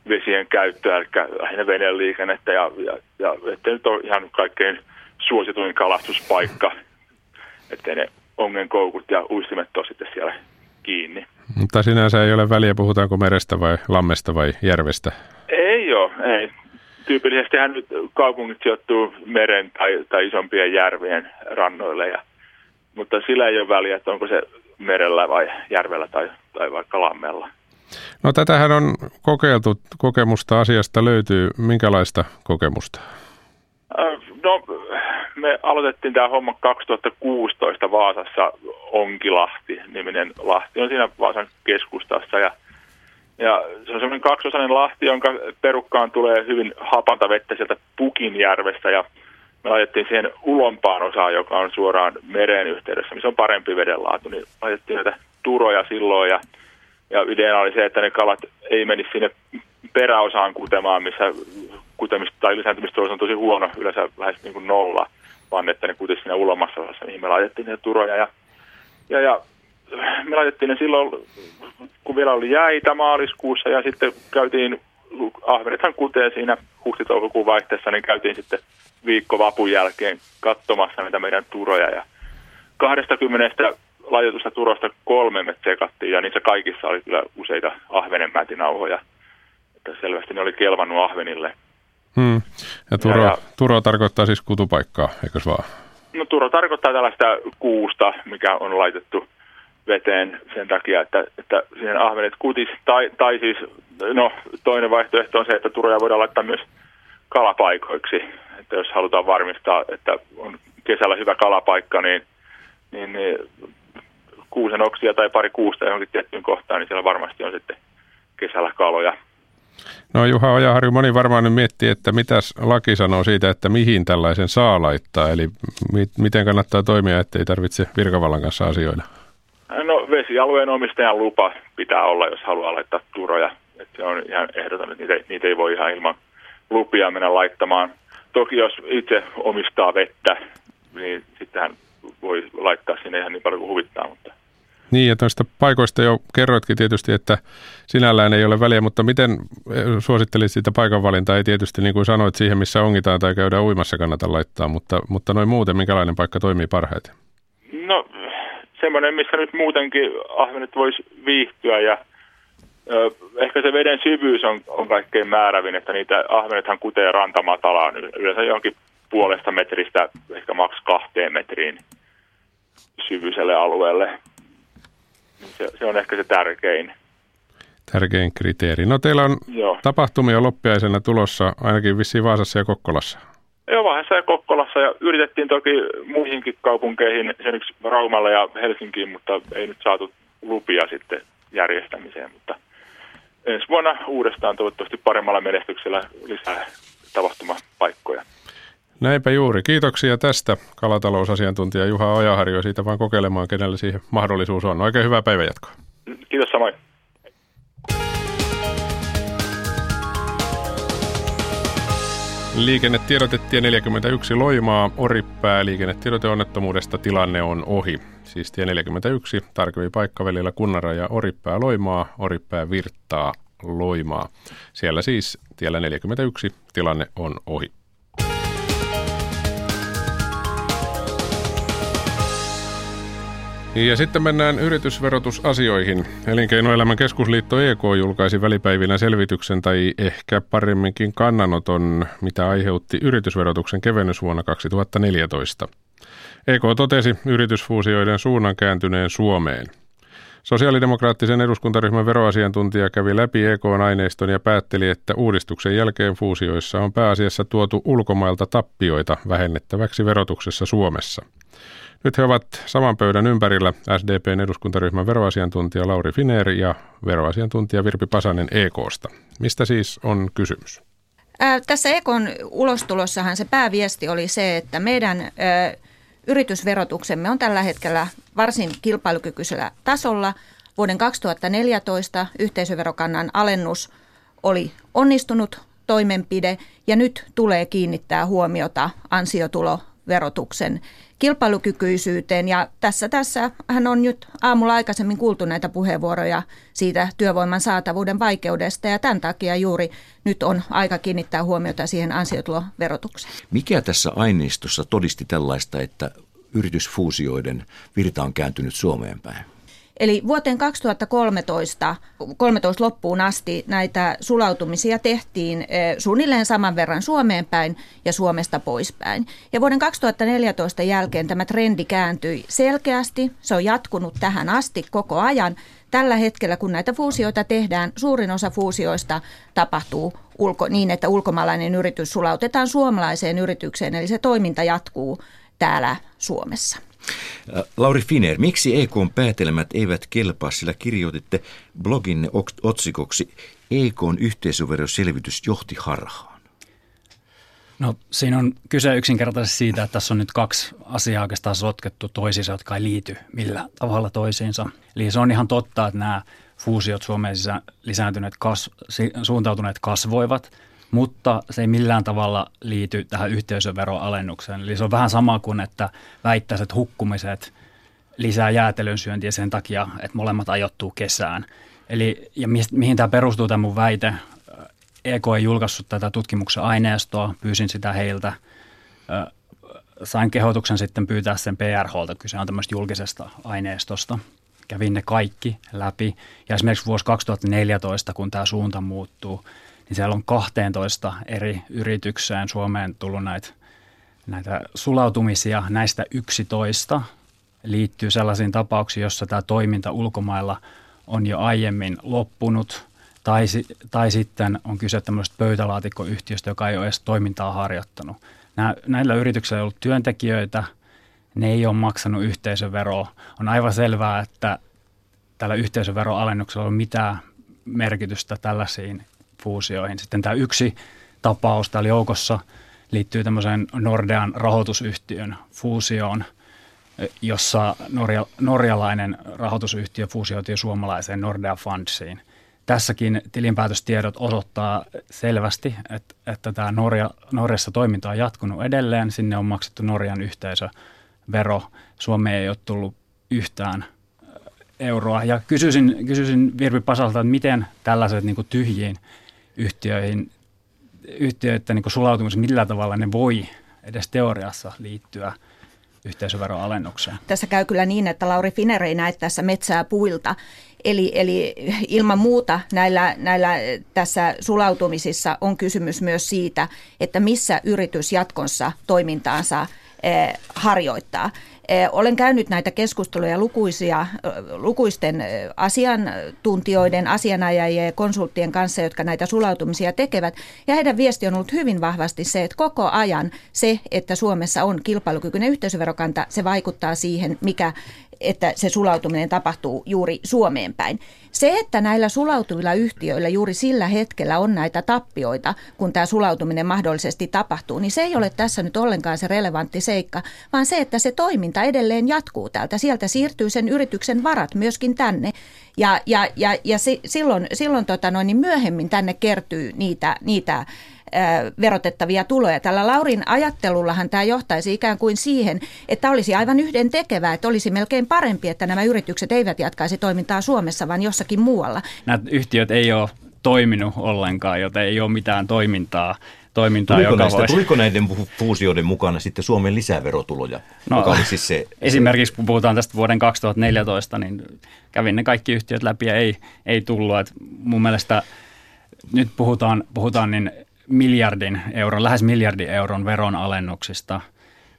vesien käyttöä, eli lähinnä veneen liikennettä ja, ja, ja ettei nyt ole ihan kaikkein suosituin kalastuspaikka, ettei ne ongenkoukut ja uistimet ole sitten siellä kiinni. Mutta sinänsä ei ole väliä, puhutaanko merestä vai lammesta vai järvestä? Ei Ei ole, ei. Tyypillisestihän nyt kaupungit sijoittuu meren tai, tai isompien järvien rannoille, ja, mutta sillä ei ole väliä, että onko se merellä vai järvellä tai, tai vaikka lammella. No tätähän on kokeiltu, kokemusta asiasta löytyy. Minkälaista kokemusta? No me aloitettiin tämä homma 2016 Vaasassa Onkilahti, niminen lahti on siinä Vaasan keskustassa ja ja se on semmoinen kaksosainen lahti, jonka perukkaan tulee hyvin hapanta vettä sieltä Pukinjärvestä ja me laitettiin siihen ulompaan osaan, joka on suoraan meren yhteydessä, missä on parempi vedenlaatu, niin laitettiin näitä turoja silloin ja, ja ideana oli se, että ne kalat ei menisi sinne peräosaan kutemaan, missä kutemista tai lisääntymistulos on tosi huono, yleensä lähes niin kuin nolla, vaan että ne kutisi siinä ulommassa osassa, mihin me laitettiin ne turoja. Ja, ja, ja me laitettiin ne silloin, kun vielä oli jäitä maaliskuussa ja sitten käytiin, ahvenethan kutee siinä huhti-toukokuun vaihteessa, niin käytiin sitten viikko vapun jälkeen katsomassa näitä meidän turoja ja 20 laitetusta turosta kolme me tsekattiin ja niissä kaikissa oli kyllä useita ahvenenmätinauhoja. Että selvästi ne oli kelvannut ahvenille. Hmm. Ja turo, ja, ja, turo tarkoittaa siis kutupaikkaa, eikö vaan? No turo tarkoittaa tällaista kuusta, mikä on laitettu veteen sen takia, että, että siihen ahvenet kutis. Tai, tai siis, no toinen vaihtoehto on se, että turoja voidaan laittaa myös kalapaikoiksi. Että jos halutaan varmistaa, että on kesällä hyvä kalapaikka, niin, niin, niin kuusen oksia tai pari kuusta johonkin tiettyyn kohtaan, niin siellä varmasti on sitten kesällä kaloja. No Juha Ojaharju, moni varmaan nyt miettii, että mitäs laki sanoo siitä, että mihin tällaisen saa laittaa, eli mi- miten kannattaa toimia, ettei tarvitse virkavallan kanssa asioida? No vesialueen omistajan lupa pitää olla, jos haluaa laittaa turoja. Että se on ihan ehdoton, että niitä, niitä ei voi ihan ilman lupia mennä laittamaan. Toki jos itse omistaa vettä, niin sittenhän voi laittaa sinne ihan niin paljon kuin huvittaa, mutta niin, ja tuosta paikoista jo kerroitkin tietysti, että sinällään ei ole väliä, mutta miten eh, suosittelit sitä paikanvalintaa? Ei tietysti niin kuin sanoit siihen, missä ongitaan tai käydään uimassa kannata laittaa, mutta, mutta noin muuten, minkälainen paikka toimii parhaiten? No semmoinen, missä nyt muutenkin ahvenet voisi viihtyä ja ö, ehkä se veden syvyys on, on kaikkein määrävin, että niitä ahvenethan kutee rantamatalaan yleensä johonkin puolesta metristä, ehkä maks kahteen metriin syvyiselle alueelle. Se, se on ehkä se tärkein. Tärkein kriteeri. No teillä on Joo. tapahtumia loppiaisena tulossa ainakin vissiin Vaasassa ja Kokkolassa. Joo, Vaasassa ja Kokkolassa ja yritettiin toki muihinkin kaupunkeihin, esimerkiksi Raumalle ja Helsinkiin, mutta ei nyt saatu lupia sitten järjestämiseen. Mutta ensi vuonna uudestaan toivottavasti paremmalla menestyksellä lisää tapahtumapaikkoja. Näinpä juuri. Kiitoksia tästä kalatalousasiantuntija Juha Ojaharjo siitä vaan kokeilemaan, kenellä siihen mahdollisuus on. Oikein hyvää päivänjatkoa. Kiitos samoin. Liikennetiedotettie 41 Loimaa, Oripää. Liikennetiedoteonnettomuudesta tilanne on ohi. Siis tie 41, tarkemmin paikka välillä Kunnara ja Oripää Loimaa, Oripää Virttaa Loimaa. Siellä siis tiellä 41 tilanne on ohi. Ja sitten mennään yritysverotusasioihin. Elinkeinoelämän keskusliitto EK julkaisi välipäivinä selvityksen tai ehkä paremminkin kannanoton, mitä aiheutti yritysverotuksen kevennys vuonna 2014. EK totesi yritysfuusioiden suunnan kääntyneen Suomeen. Sosiaalidemokraattisen eduskuntaryhmän veroasiantuntija kävi läpi EK-aineiston ja päätteli, että uudistuksen jälkeen fuusioissa on pääasiassa tuotu ulkomailta tappioita vähennettäväksi verotuksessa Suomessa – nyt he ovat saman pöydän ympärillä SDPn eduskuntaryhmän veroasiantuntija Lauri Finer ja veroasiantuntija Virpi Pasanen EKsta. Mistä siis on kysymys? Ää, tässä EKn ulostulossahan se pääviesti oli se, että meidän ää, yritysverotuksemme on tällä hetkellä varsin kilpailukykyisellä tasolla. Vuoden 2014 yhteisöverokannan alennus oli onnistunut toimenpide ja nyt tulee kiinnittää huomiota ansiotuloverotuksen kilpailukykyisyyteen. Ja tässä, tässä hän on nyt aamulla aikaisemmin kuultu näitä puheenvuoroja siitä työvoiman saatavuuden vaikeudesta ja tämän takia juuri nyt on aika kiinnittää huomiota siihen ansiotuloverotukseen. Mikä tässä aineistossa todisti tällaista, että yritysfuusioiden virta on kääntynyt Suomeen päin? Eli vuoteen 2013 13 loppuun asti näitä sulautumisia tehtiin eh, suunnilleen saman verran Suomeen päin ja Suomesta poispäin. Ja vuoden 2014 jälkeen tämä trendi kääntyi selkeästi. Se on jatkunut tähän asti koko ajan. Tällä hetkellä, kun näitä fuusioita tehdään, suurin osa fuusioista tapahtuu ulko, niin, että ulkomaalainen yritys sulautetaan suomalaiseen yritykseen, eli se toiminta jatkuu täällä Suomessa. Äh, Lauri Finer, miksi EKn päätelmät eivät kelpaa, sillä kirjoititte bloginne otsikoksi EKn yhteisöveroselvitys johti harhaan? No siinä on kyse yksinkertaisesti siitä, että tässä on nyt kaksi asiaa oikeastaan sotkettu toisiinsa, jotka ei liity millä tavalla toisiinsa. Eli se on ihan totta, että nämä fuusiot Suomeen lisääntyneet kas, suuntautuneet kasvoivat – mutta se ei millään tavalla liity tähän yhteisöveroalennukseen. Eli se on vähän sama kuin, että väittäiset hukkumiset lisää jäätelön syöntiä sen takia, että molemmat ajoittuu kesään. Eli ja mi- mihin tämä perustuu tämä mun väite? EK ei julkaissut tätä tutkimuksen aineistoa, pyysin sitä heiltä. Sain kehotuksen sitten pyytää sen PRHlta, kyse on tämmöistä julkisesta aineistosta. Kävin ne kaikki läpi. Ja esimerkiksi vuosi 2014, kun tämä suunta muuttuu, niin siellä on 12 eri yritykseen Suomeen tullut näitä, näitä sulautumisia. Näistä 11 liittyy sellaisiin tapauksiin, jossa tämä toiminta ulkomailla on jo aiemmin loppunut tai, tai sitten on kyse tämmöisestä pöytälaatikkoyhtiöstä, joka ei ole edes toimintaa harjoittanut. Nämä, näillä yrityksillä ei ollut työntekijöitä, ne ei ole maksanut yhteisöveroa. On aivan selvää, että tällä yhteisöveroalennuksella ei ole mitään merkitystä tällaisiin fuusioihin. Sitten tämä yksi tapaus täällä joukossa liittyy tämmöiseen Nordean rahoitusyhtiön fuusioon, jossa norja, norjalainen rahoitusyhtiö fuusioitiin suomalaiseen Nordea Fundsiin. Tässäkin tilinpäätöstiedot osoittaa selvästi, että, että tämä Norja, Norjassa toiminta on jatkunut edelleen. Sinne on maksettu Norjan yhteisövero. Suomeen ei ole tullut yhtään euroa. Ja kysyisin, kysyisin Virpi Pasalta, että miten tällaiset niin tyhjiin yhtiöihin, yhtiöiden niin sulautumisen, millä tavalla ne voi edes teoriassa liittyä yhteisöveroalennukseen. Tässä käy kyllä niin, että Lauri Finer ei näe tässä metsää puilta. Eli, eli ilman muuta näillä, näillä tässä sulautumisissa on kysymys myös siitä, että missä yritys jatkossa toimintaansa eh, harjoittaa. Olen käynyt näitä keskusteluja lukuisia, lukuisten asiantuntijoiden, asianajajien ja konsulttien kanssa, jotka näitä sulautumisia tekevät. Ja heidän viesti on ollut hyvin vahvasti se, että koko ajan se, että Suomessa on kilpailukykyinen yhteisöverokanta, se vaikuttaa siihen, mikä että se sulautuminen tapahtuu juuri Suomeen päin. Se, että näillä sulautuvilla yhtiöillä juuri sillä hetkellä on näitä tappioita, kun tämä sulautuminen mahdollisesti tapahtuu, niin se ei ole tässä nyt ollenkaan se relevantti seikka, vaan se, että se toiminta edelleen jatkuu täältä. Sieltä siirtyy sen yrityksen varat myöskin tänne ja, ja, ja, ja silloin, silloin tota noin, niin myöhemmin tänne kertyy niitä, niitä verotettavia tuloja. Tällä Laurin ajattelullahan tämä johtaisi ikään kuin siihen, että olisi aivan yhden tekevää, että olisi melkein parempi, että nämä yritykset eivät jatkaisi toimintaa Suomessa, vaan jossakin muualla. Nämä yhtiöt ei ole toiminut ollenkaan, joten ei ole mitään toimintaa toimintaa, tuliko, joka näistä, voisi... tuliko näiden fuusioiden mukana sitten Suomen lisäverotuloja? No, oli siis se, esimerkiksi kun puhutaan tästä vuoden 2014, niin kävin ne kaikki yhtiöt läpi ja ei, ei tullut. Et mun mielestä nyt puhutaan, puhutaan niin miljardin euron, lähes miljardin euron veronalennuksista,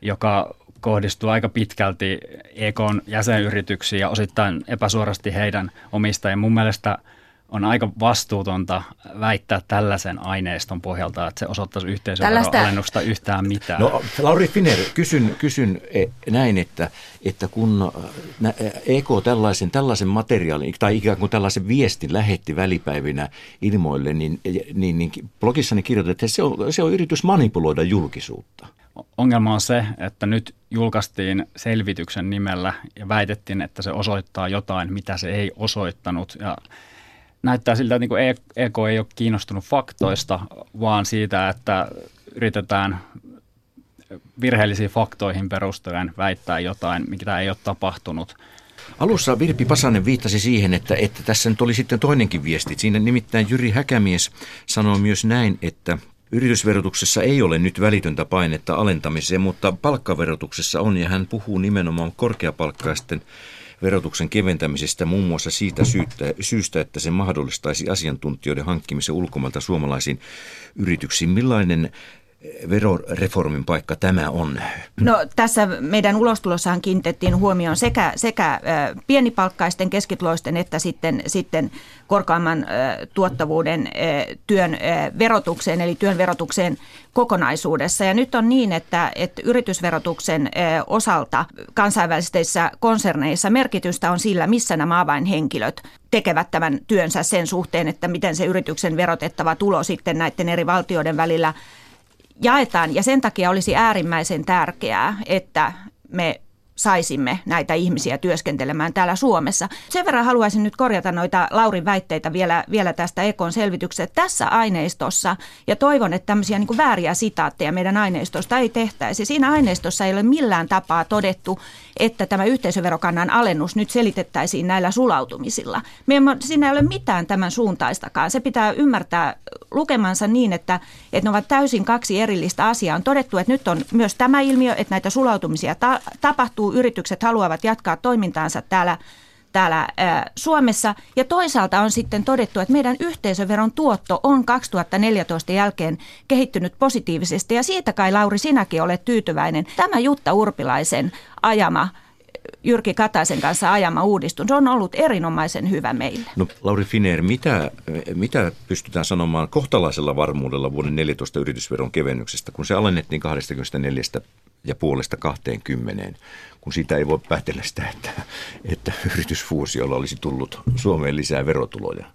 joka kohdistuu aika pitkälti EKn jäsenyrityksiin ja osittain epäsuorasti heidän omistajien. Mun mielestä – on aika vastuutonta väittää tällaisen aineiston pohjalta, että se osoittaisi yhteisöveroalennusta yhtään mitään. No Lauri Finer, kysyn, kysyn e, näin, että, että kun EK tällaisen, tällaisen materiaalin tai ikään kuin tällaisen viestin lähetti välipäivinä ilmoille, niin, niin, niin blogissani kirjoitettiin, että se on, se on yritys manipuloida julkisuutta. Ongelma on se, että nyt julkaistiin selvityksen nimellä ja väitettiin, että se osoittaa jotain, mitä se ei osoittanut. Ja näyttää siltä, että niin EK e ei ole kiinnostunut faktoista, vaan siitä, että yritetään virheellisiin faktoihin perustuen väittää jotain, mitä ei ole tapahtunut. Alussa Virpi Pasanen viittasi siihen, että, että tässä nyt oli sitten toinenkin viesti. Siinä nimittäin Jyri Häkämies sanoi myös näin, että Yritysverotuksessa ei ole nyt välitöntä painetta alentamiseen, mutta palkkaverotuksessa on ja hän puhuu nimenomaan korkeapalkkaisten verotuksen keventämisestä muun muassa siitä syystä, syystä, että se mahdollistaisi asiantuntijoiden hankkimisen ulkomailta suomalaisiin yrityksiin. Millainen veroreformin paikka tämä on? No tässä meidän ulostulossahan kiinnitettiin huomioon sekä, sekä pienipalkkaisten, keskituloisten että sitten, sitten korkeamman tuottavuuden työn verotukseen, eli työn verotukseen kokonaisuudessa. Ja nyt on niin, että, että yritysverotuksen osalta kansainvälisissä konserneissa merkitystä on sillä, missä nämä avainhenkilöt tekevät tämän työnsä sen suhteen, että miten se yrityksen verotettava tulo sitten näiden eri valtioiden välillä jaetaan. Ja sen takia olisi äärimmäisen tärkeää, että me saisimme näitä ihmisiä työskentelemään täällä Suomessa. Sen verran haluaisin nyt korjata noita Laurin väitteitä vielä, vielä tästä Ekon selvityksestä. Tässä aineistossa, ja toivon, että tämmöisiä niin vääriä sitaatteja meidän aineistosta ei tehtäisi. Siinä aineistossa ei ole millään tapaa todettu, että tämä yhteisöverokannan alennus nyt selitettäisiin näillä sulautumisilla. Me emme, siinä ei ole mitään tämän suuntaistakaan. Se pitää ymmärtää lukemansa niin, että, että ne ovat täysin kaksi erillistä asiaa. On todettu, että nyt on myös tämä ilmiö, että näitä sulautumisia ta- tapahtuu. Yritykset haluavat jatkaa toimintaansa täällä täällä Suomessa. Ja toisaalta on sitten todettu, että meidän yhteisöveron tuotto on 2014 jälkeen kehittynyt positiivisesti. Ja siitä kai Lauri sinäkin olet tyytyväinen. Tämä Jutta Urpilaisen ajama Jyrki Kataisen kanssa ajama uudistus on ollut erinomaisen hyvä meille. No Lauri Finer, mitä, mitä pystytään sanomaan kohtalaisella varmuudella vuoden 14 yritysveron kevennyksestä, kun se alennettiin 24 ja puolesta 20, kun siitä ei voi päätellä sitä, että, että yritysfuusiolla olisi tullut Suomeen lisää verotuloja?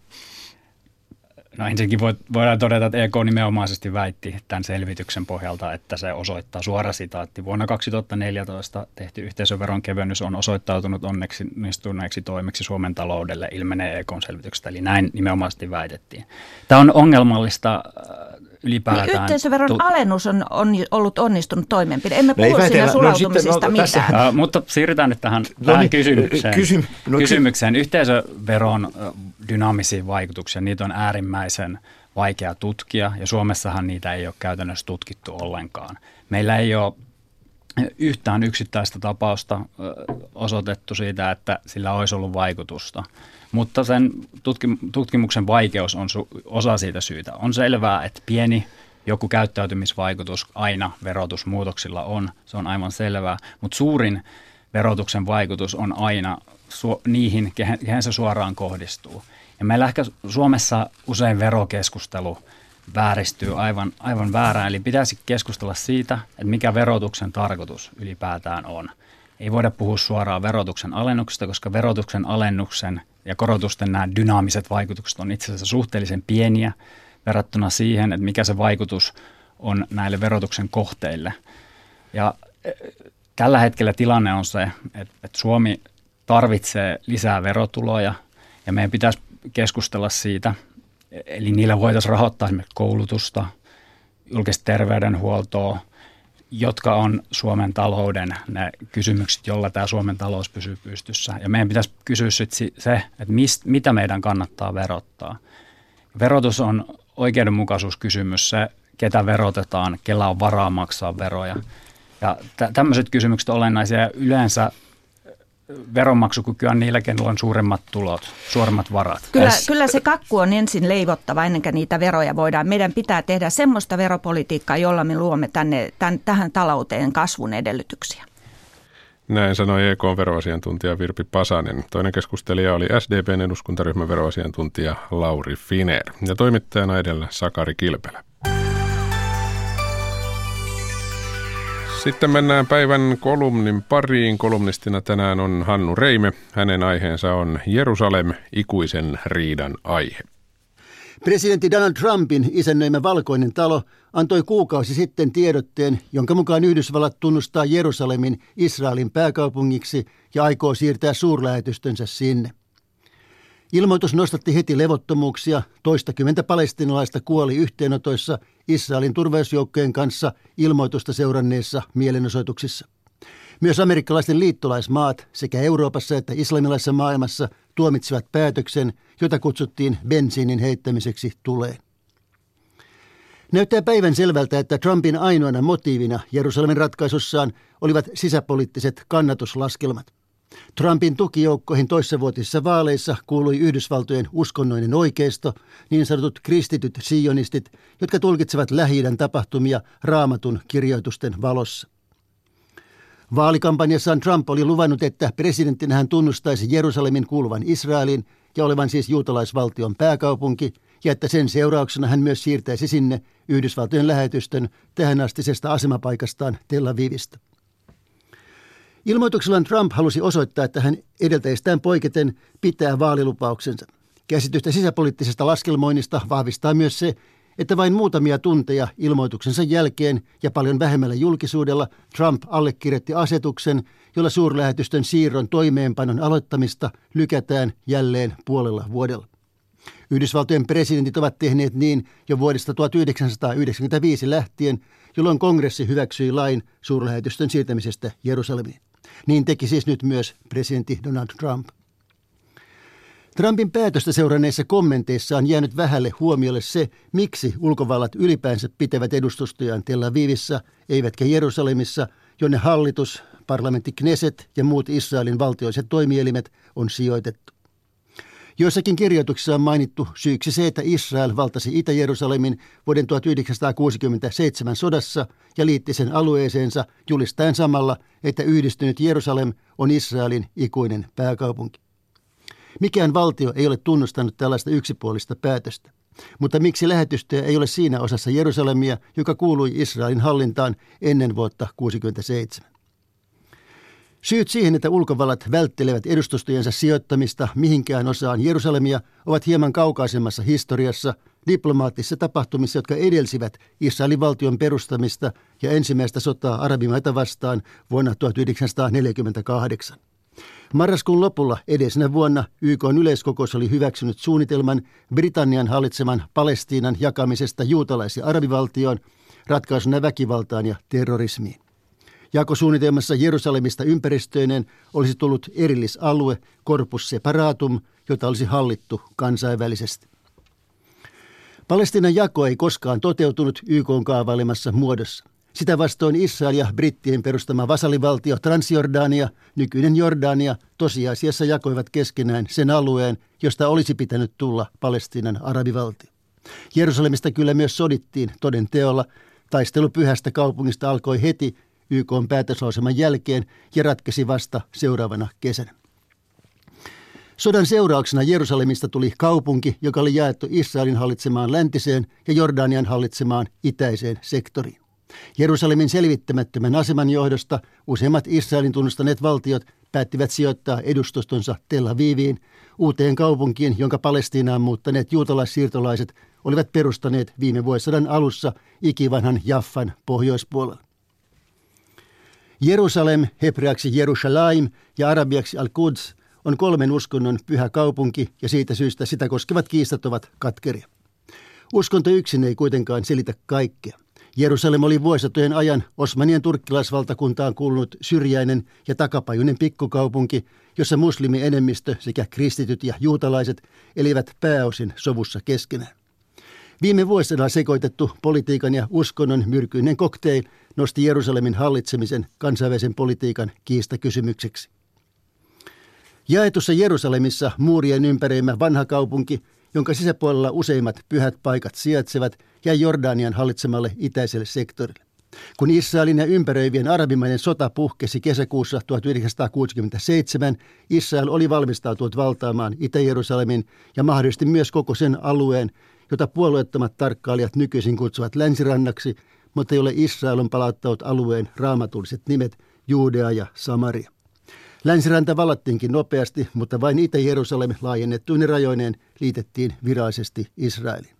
No ensinnäkin voidaan todeta, että EK nimenomaisesti väitti tämän selvityksen pohjalta, että se osoittaa suora sitaatti. Vuonna 2014 tehty yhteisöveron kevennys on osoittautunut onnistuneeksi toimeksi Suomen taloudelle, ilmenee EK selvityksestä. Eli näin nimenomaisesti väitettiin. Tämä on ongelmallista äh, ylipäätään. Niin yhteisöveron tu- alennus on, on ollut onnistunut toimenpide. Emme no puhu siinä sulautumisista no, no, mitään. Uh, mutta siirrytään nyt tähän, no, tähän niin, kysymykseen. Kysy, no, kysymykseen. Yhteisöveron dynaamisiin vaikutuksia, niitä on äärimmäisen vaikea tutkia ja Suomessahan niitä ei ole käytännössä tutkittu ollenkaan. Meillä ei ole yhtään yksittäistä tapausta osoitettu siitä, että sillä olisi ollut vaikutusta. Mutta sen tutkimuksen vaikeus on osa siitä syytä. On selvää, että pieni joku käyttäytymisvaikutus aina verotusmuutoksilla on, se on aivan selvää, mutta suurin verotuksen vaikutus on aina su- niihin, kehen, kehen se suoraan kohdistuu. Ja meillä ehkä Suomessa usein verokeskustelu vääristyy aivan, aivan väärään, eli pitäisi keskustella siitä, että mikä verotuksen tarkoitus ylipäätään on. Ei voida puhua suoraan verotuksen alennuksesta, koska verotuksen alennuksen ja korotusten nämä dynaamiset vaikutukset on itse asiassa suhteellisen pieniä verrattuna siihen, että mikä se vaikutus on näille verotuksen kohteille. Ja e, tällä hetkellä tilanne on se, että, että Suomi tarvitsee lisää verotuloja ja meidän pitäisi keskustella siitä, eli niillä voitaisiin rahoittaa esimerkiksi koulutusta, julkista terveydenhuoltoa, jotka on Suomen talouden ne kysymykset, jolla tämä Suomen talous pysyy pystyssä. Ja meidän pitäisi kysyä sitten se, että mist, mitä meidän kannattaa verottaa. Verotus on oikeudenmukaisuuskysymys, se ketä verotetaan, kellä on varaa maksaa veroja. Ja tämmöiset kysymykset olennaisia. Yleensä veronmaksukyky on niillä, kenellä on suuremmat tulot, suuremmat varat. Kyllä, S- kyllä se kakku on ensin leivottava ennen kuin niitä veroja voidaan. Meidän pitää tehdä semmoista veropolitiikkaa, jolla me luomme tänne, tämän, tähän talouteen kasvun edellytyksiä. Näin sanoi EKn veroasiantuntija Virpi Pasanen. Toinen keskustelija oli SDPn eduskuntaryhmän veroasiantuntija Lauri Finer ja toimittajana edellä Sakari Kilpelä. Sitten mennään päivän kolumnin pariin. Kolumnistina tänään on Hannu Reime. Hänen aiheensa on Jerusalem, ikuisen riidan aihe. Presidentti Donald Trumpin isännöimä Valkoinen talo antoi kuukausi sitten tiedotteen, jonka mukaan Yhdysvallat tunnustaa Jerusalemin Israelin pääkaupungiksi ja aikoo siirtää suurlähetystönsä sinne. Ilmoitus nostatti heti levottomuuksia. Toistakymmentä palestinalaista kuoli yhteenotoissa Israelin turvallisuusjoukkojen kanssa ilmoitusta seuranneissa mielenosoituksissa. Myös amerikkalaisten liittolaismaat sekä Euroopassa että islamilaisessa maailmassa tuomitsivat päätöksen, jota kutsuttiin bensiinin heittämiseksi tuleen. Näyttää päivän selvältä, että Trumpin ainoana motiivina Jerusalemin ratkaisussaan olivat sisäpoliittiset kannatuslaskelmat. Trumpin tukijoukkoihin toissavuotisissa vaaleissa kuului Yhdysvaltojen uskonnoinen oikeisto, niin sanotut kristityt sionistit, jotka tulkitsevat lähi tapahtumia raamatun kirjoitusten valossa. Vaalikampanjassaan Trump oli luvannut, että presidenttinä hän tunnustaisi Jerusalemin kuuluvan Israelin ja olevan siis juutalaisvaltion pääkaupunki, ja että sen seurauksena hän myös siirtäisi sinne Yhdysvaltojen lähetystön tähänastisesta asemapaikastaan Tel Avivista. Ilmoituksellaan Trump halusi osoittaa, että hän edeltäjistään poiketen pitää vaalilupauksensa. Käsitystä sisäpoliittisesta laskelmoinnista vahvistaa myös se, että vain muutamia tunteja ilmoituksensa jälkeen ja paljon vähemmällä julkisuudella Trump allekirjoitti asetuksen, jolla suurlähetystön siirron toimeenpanon aloittamista lykätään jälleen puolella vuodella. Yhdysvaltojen presidentit ovat tehneet niin jo vuodesta 1995 lähtien, jolloin kongressi hyväksyi lain suurlähetystön siirtämisestä Jerusalemiin. Niin teki siis nyt myös presidentti Donald Trump. Trumpin päätöstä seuranneissa kommenteissa on jäänyt vähälle huomiolle se, miksi ulkovallat ylipäänsä pitävät edustustojaan Tel Avivissa, eivätkä Jerusalemissa, jonne hallitus, parlamentti Kneset ja muut Israelin valtioiset toimielimet on sijoitettu. Joissakin kirjoituksissa on mainittu syyksi se, että Israel valtasi Itä-Jerusalemin vuoden 1967 sodassa ja liitti sen alueeseensa julistaen samalla, että yhdistynyt Jerusalem on Israelin ikuinen pääkaupunki. Mikään valtio ei ole tunnustanut tällaista yksipuolista päätöstä. Mutta miksi lähetystöä ei ole siinä osassa Jerusalemia, joka kuului Israelin hallintaan ennen vuotta 1967? Syyt siihen, että ulkovallat välttelevät edustustojensa sijoittamista mihinkään osaan Jerusalemia, ovat hieman kaukaisemmassa historiassa, diplomaattisissa tapahtumissa, jotka edelsivät Israelin valtion perustamista ja ensimmäistä sotaa arabimaita vastaan vuonna 1948. Marraskuun lopulla edellisenä vuonna YK yleiskokous oli hyväksynyt suunnitelman Britannian hallitseman Palestiinan jakamisesta juutalais- ja arabivaltioon ratkaisuna väkivaltaan ja terrorismiin. Jakosuunnitelmassa Jerusalemista ympäristöinen olisi tullut erillisalue, corpus separatum, jota olisi hallittu kansainvälisesti. Palestinan jako ei koskaan toteutunut YK kaavailemassa muodossa. Sitä vastoin Israel ja brittien perustama vasalivaltio Transjordania, nykyinen Jordania, tosiasiassa jakoivat keskenään sen alueen, josta olisi pitänyt tulla Palestiinan arabivaltio. Jerusalemista kyllä myös sodittiin toden teolla. Taistelu pyhästä kaupungista alkoi heti YK päätöslauselman jälkeen ja ratkesi vasta seuraavana kesänä. Sodan seurauksena Jerusalemista tuli kaupunki, joka oli jaettu Israelin hallitsemaan läntiseen ja Jordanian hallitsemaan itäiseen sektoriin. Jerusalemin selvittämättömän aseman johdosta useimmat Israelin tunnustaneet valtiot päättivät sijoittaa edustustonsa Tel Aviviin, uuteen kaupunkiin, jonka Palestiinaan muuttaneet juutalaissiirtolaiset olivat perustaneet viime vuosisadan alussa ikivanhan Jaffan pohjoispuolella. Jerusalem, hebreaksi Jerusalem ja arabiaksi Al-Quds, on kolmen uskonnon pyhä kaupunki ja siitä syystä sitä koskevat kiistat ovat katkeria. Uskonto yksin ei kuitenkaan selitä kaikkea. Jerusalem oli vuositojen ajan Osmanien turkkilaisvaltakuntaan kuulunut syrjäinen ja takapajuinen pikkukaupunki, jossa muslimienemmistö sekä kristityt ja juutalaiset elivät pääosin sovussa keskenään. Viime vuosina sekoitettu politiikan ja uskonnon myrkyinen kokteil nosti Jerusalemin hallitsemisen kansainvälisen politiikan kiistakysymykseksi. Jaetussa Jerusalemissa muurien ympäreimä vanha kaupunki, jonka sisäpuolella useimmat pyhät paikat sijaitsevat, jäi Jordanian hallitsemalle itäiselle sektorille. Kun Israelin ja ympäröivien arabimaiden sota puhkesi kesäkuussa 1967, Israel oli valmistautunut valtaamaan Itä-Jerusalemin ja mahdollisesti myös koko sen alueen, jota puolueettomat tarkkailijat nykyisin kutsuvat länsirannaksi, mutta jolle Israel on palauttanut alueen raamatulliset nimet Juudea ja Samaria. Länsiranta vallattiinkin nopeasti, mutta vain Itä-Jerusalem laajennettuinen rajoineen liitettiin virallisesti Israeliin.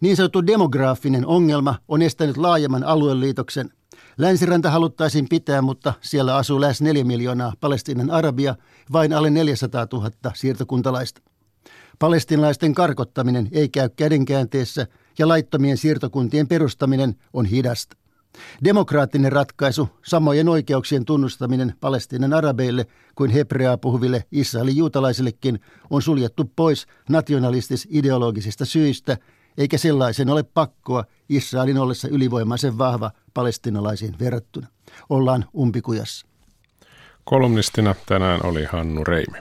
Niin sanottu demograafinen ongelma on estänyt laajemman alueliitoksen. Länsiranta haluttaisiin pitää, mutta siellä asuu lähes 4 miljoonaa palestiinan arabia, vain alle 400 000 siirtokuntalaista. Palestinalaisten karkottaminen ei käy kädenkäänteessä ja laittomien siirtokuntien perustaminen on hidasta. Demokraattinen ratkaisu, samojen oikeuksien tunnustaminen Palestiinan arabeille kuin hebreaa puhuville Israelin juutalaisillekin on suljettu pois nationalistis-ideologisista syistä, eikä sellaisen ole pakkoa Israelin ollessa ylivoimaisen vahva palestinalaisiin verrattuna. Ollaan umpikujassa. Kolumnistina tänään oli Hannu Reimi.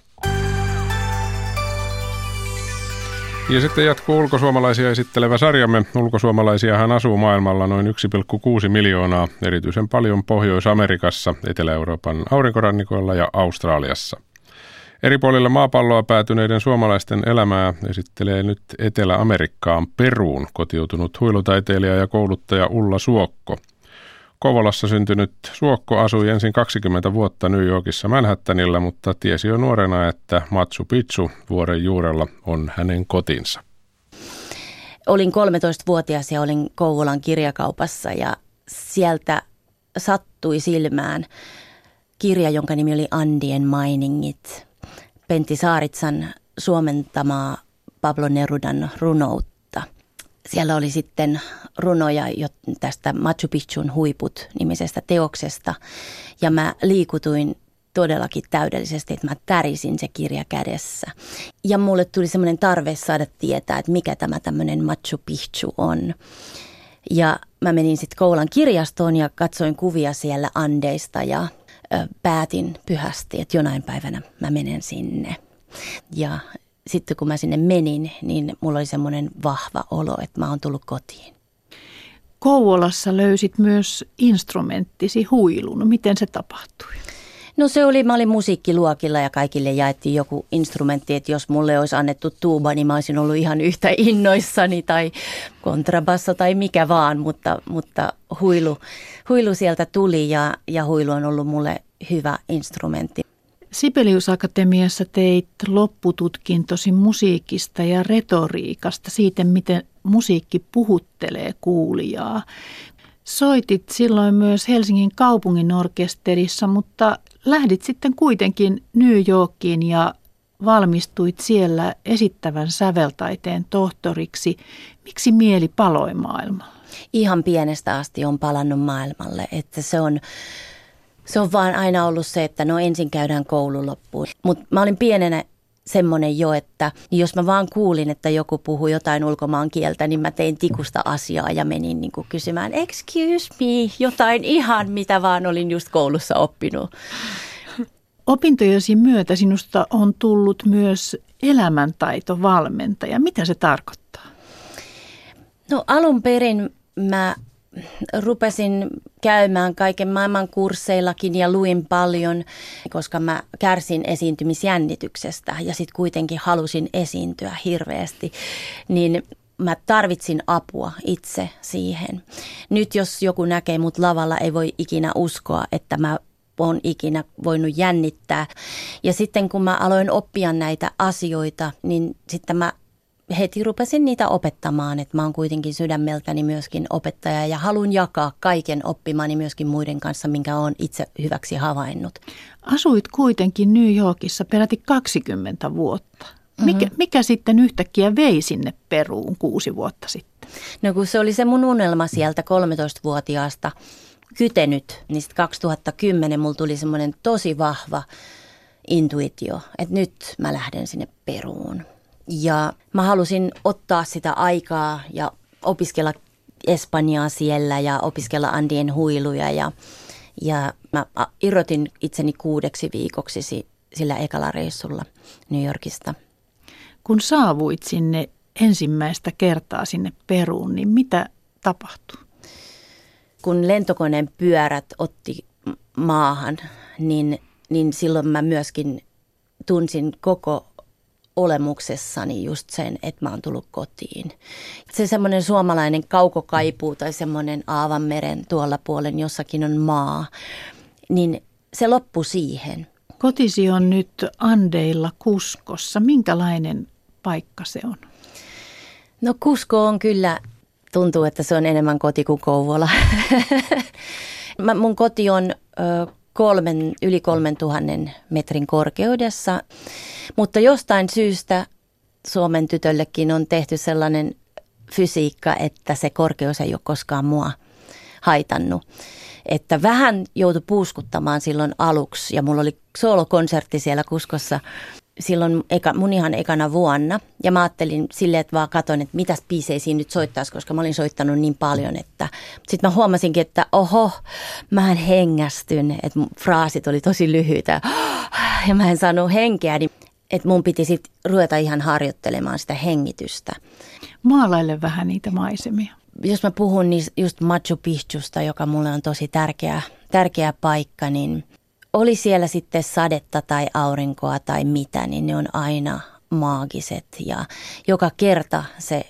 Ja sitten jatkuu ulkosuomalaisia esittelevä sarjamme. Ulkosuomalaisiahan asuu maailmalla noin 1,6 miljoonaa, erityisen paljon Pohjois-Amerikassa, Etelä-Euroopan aurinkorannikoilla ja Australiassa. Eri puolilla maapalloa päätyneiden suomalaisten elämää esittelee nyt Etelä-Amerikkaan Peruun kotiutunut huilutaiteilija ja kouluttaja Ulla Suokko. Kovolassa syntynyt Suokko asui ensin 20 vuotta New Yorkissa Manhattanilla, mutta tiesi jo nuorena, että Machu Picchu vuoren juurella on hänen kotinsa. Olin 13-vuotias ja olin Kouvolan kirjakaupassa ja sieltä sattui silmään kirja, jonka nimi oli Andien Miningit – Pentti Saaritsan suomentamaa Pablo Nerudan runoutta. Siellä oli sitten runoja tästä Machu Picchun huiput nimisestä teoksesta ja mä liikutuin todellakin täydellisesti, että mä tärisin se kirja kädessä. Ja mulle tuli semmoinen tarve saada tietää, että mikä tämä tämmöinen Machu Picchu on. Ja mä menin sitten Koulan kirjastoon ja katsoin kuvia siellä Andeista ja päätin pyhästi, että jonain päivänä mä menen sinne. Ja sitten kun mä sinne menin, niin mulla oli semmoinen vahva olo, että mä oon tullut kotiin. Kouvolassa löysit myös instrumenttisi huilun. Miten se tapahtui? No se oli, mä olin musiikkiluokilla ja kaikille jaettiin joku instrumentti, että jos mulle olisi annettu tuuba, niin mä olisin ollut ihan yhtä innoissani tai kontrabasso tai mikä vaan, mutta, mutta huilu, huilu sieltä tuli ja, ja huilu on ollut mulle hyvä instrumentti. Sibelius Akatemiassa teit loppututkintosi musiikista ja retoriikasta, siitä miten musiikki puhuttelee kuulijaa. Soitit silloin myös Helsingin kaupungin orkesterissa, mutta lähdit sitten kuitenkin New Yorkiin ja valmistuit siellä esittävän säveltaiteen tohtoriksi. Miksi mieli paloi maailmalle? Ihan pienestä asti on palannut maailmalle, että se on, se on vaan aina ollut se, että no ensin käydään koulu loppuun. Mutta mä olin pienenä semmoinen jo, että jos mä vaan kuulin, että joku puhuu jotain ulkomaan kieltä, niin mä tein tikusta asiaa ja menin niin kuin kysymään, excuse me, jotain ihan mitä vaan olin just koulussa oppinut. Opintojesi myötä sinusta on tullut myös elämäntaitovalmentaja. Mitä se tarkoittaa? No alun perin mä rupesin käymään kaiken maailman kursseillakin ja luin paljon, koska mä kärsin esiintymisjännityksestä ja sitten kuitenkin halusin esiintyä hirveästi, niin mä tarvitsin apua itse siihen. Nyt jos joku näkee mut lavalla, ei voi ikinä uskoa, että mä on ikinä voinut jännittää. Ja sitten kun mä aloin oppia näitä asioita, niin sitten mä heti rupesin niitä opettamaan, että mä oon kuitenkin sydämeltäni myöskin opettaja ja halun jakaa kaiken oppimani myöskin muiden kanssa, minkä oon itse hyväksi havainnut. Asuit kuitenkin New Yorkissa peräti 20 vuotta. Mikä, mm-hmm. mikä sitten yhtäkkiä vei sinne Peruun kuusi vuotta sitten? No kun se oli se mun unelma sieltä 13-vuotiaasta kytenyt, niin sitten 2010 mulla tuli semmoinen tosi vahva intuitio, että nyt mä lähden sinne Peruun. Ja mä halusin ottaa sitä aikaa ja opiskella Espanjaa siellä ja opiskella Andien huiluja ja, ja mä irrotin itseni kuudeksi viikoksi sillä ekalla reissulla New Yorkista. Kun saavuit sinne ensimmäistä kertaa sinne Peruun, niin mitä tapahtui? Kun lentokoneen pyörät otti maahan, niin, niin silloin mä myöskin tunsin koko olemuksessani just sen, että mä oon tullut kotiin. Se semmoinen suomalainen kaukokaipuu tai semmoinen Aavanmeren tuolla puolen jossakin on maa, niin se loppui siihen. Kotisi on nyt Andeilla Kuskossa. Minkälainen paikka se on? No Kusko on kyllä, tuntuu, että se on enemmän koti kuin Kouvola. mun koti on ö, kolmen, yli kolmen tuhannen metrin korkeudessa. Mutta jostain syystä Suomen tytöllekin on tehty sellainen fysiikka, että se korkeus ei ole koskaan mua haitannut. Että vähän joutui puuskuttamaan silloin aluksi ja mulla oli soolokonsertti siellä Kuskossa silloin eka, mun ihan ekana vuonna. Ja mä ajattelin silleen, että vaan katon, että mitäs biisejä siinä nyt soittaisi, koska mä olin soittanut niin paljon, että sitten mä huomasinkin, että oho, mä en hengästyn, että fraasit oli tosi lyhyitä ja mä en saanut henkeä, niin että mun piti sitten ruveta ihan harjoittelemaan sitä hengitystä. Maalaille vähän niitä maisemia. Jos mä puhun niin just Machu Picchusta, joka mulle on tosi tärkeä, tärkeä paikka, niin oli siellä sitten sadetta tai aurinkoa tai mitä, niin ne on aina maagiset ja joka kerta se,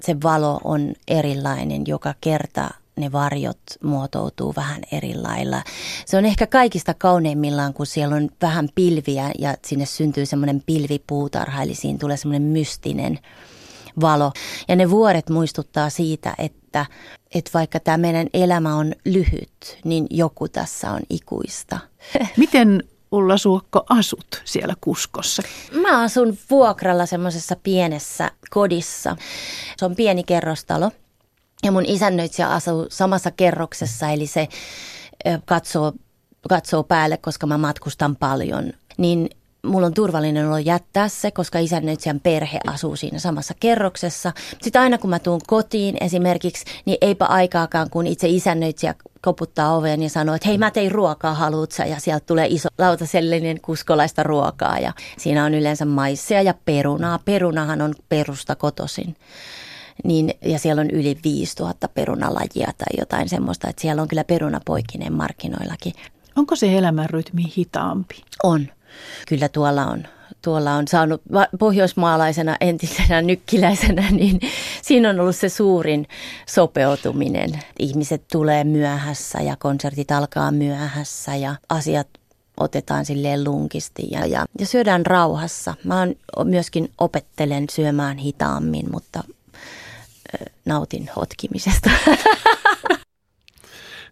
se valo on erilainen, joka kerta ne varjot muotoutuu vähän eri lailla. Se on ehkä kaikista kauneimmillaan, kun siellä on vähän pilviä ja sinne syntyy semmoinen pilvipuutarha, eli siinä tulee semmoinen mystinen valo. Ja ne vuoret muistuttaa siitä, että, että vaikka tämä meidän elämä on lyhyt, niin joku tässä on ikuista. Miten Ulla Suokko asut siellä Kuskossa? Mä asun vuokralla semmoisessa pienessä kodissa. Se on pieni kerrostalo ja mun isännöitsijä asuu samassa kerroksessa, eli se katsoo, katsoo päälle, koska mä matkustan paljon. Niin mulla on turvallinen olo jättää se, koska isännöitsijän perhe asuu siinä samassa kerroksessa. Sitten aina kun mä tuun kotiin esimerkiksi, niin eipä aikaakaan, kun itse isännöitsijä koputtaa oveen ja sanoo, että hei mä tein ruokaa, haluut sä? Ja sieltä tulee iso lautasellinen kuskolaista ruokaa ja siinä on yleensä maissia ja perunaa. Perunahan on perusta kotosin. Niin, ja siellä on yli 5000 perunalajia tai jotain semmoista, että siellä on kyllä perunapoikinen markkinoillakin. Onko se elämänrytmi hitaampi? On. Kyllä tuolla on, tuolla on saanut pohjoismaalaisena entisenä nykkiläisenä, niin siinä on ollut se suurin sopeutuminen. Ihmiset tulee myöhässä ja konsertit alkaa myöhässä ja asiat otetaan silleen lunkisti ja, ja, ja syödään rauhassa. Mä on, myöskin opettelen syömään hitaammin, mutta nautin hotkimisesta.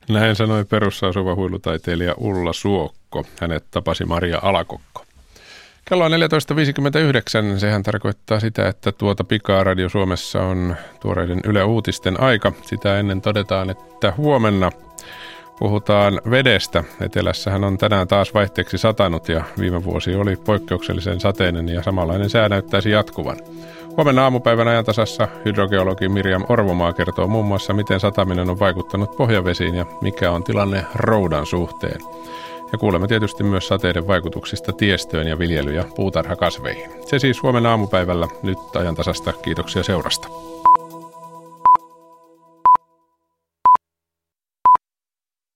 Näin sanoi perussa asuva huilutaiteilija Ulla Suokko. Hänet tapasi Maria Alakokko. Kello on 14.59. Sehän tarkoittaa sitä, että tuota pikaa Radio Suomessa on tuoreiden Yle Uutisten aika. Sitä ennen todetaan, että huomenna puhutaan vedestä. Etelässähän on tänään taas vaihteeksi satanut ja viime vuosi oli poikkeuksellisen sateinen ja samanlainen sää näyttäisi jatkuvan. Huomenna aamupäivän ajantasassa hydrogeologi Miriam Orvomaa kertoo muun muassa, miten sataminen on vaikuttanut pohjavesiin ja mikä on tilanne roudan suhteen. Ja kuulemme tietysti myös sateiden vaikutuksista tiestöön ja viljely- ja puutarhakasveihin. Se siis huomenna aamupäivällä nyt ajantasasta. Kiitoksia seurasta.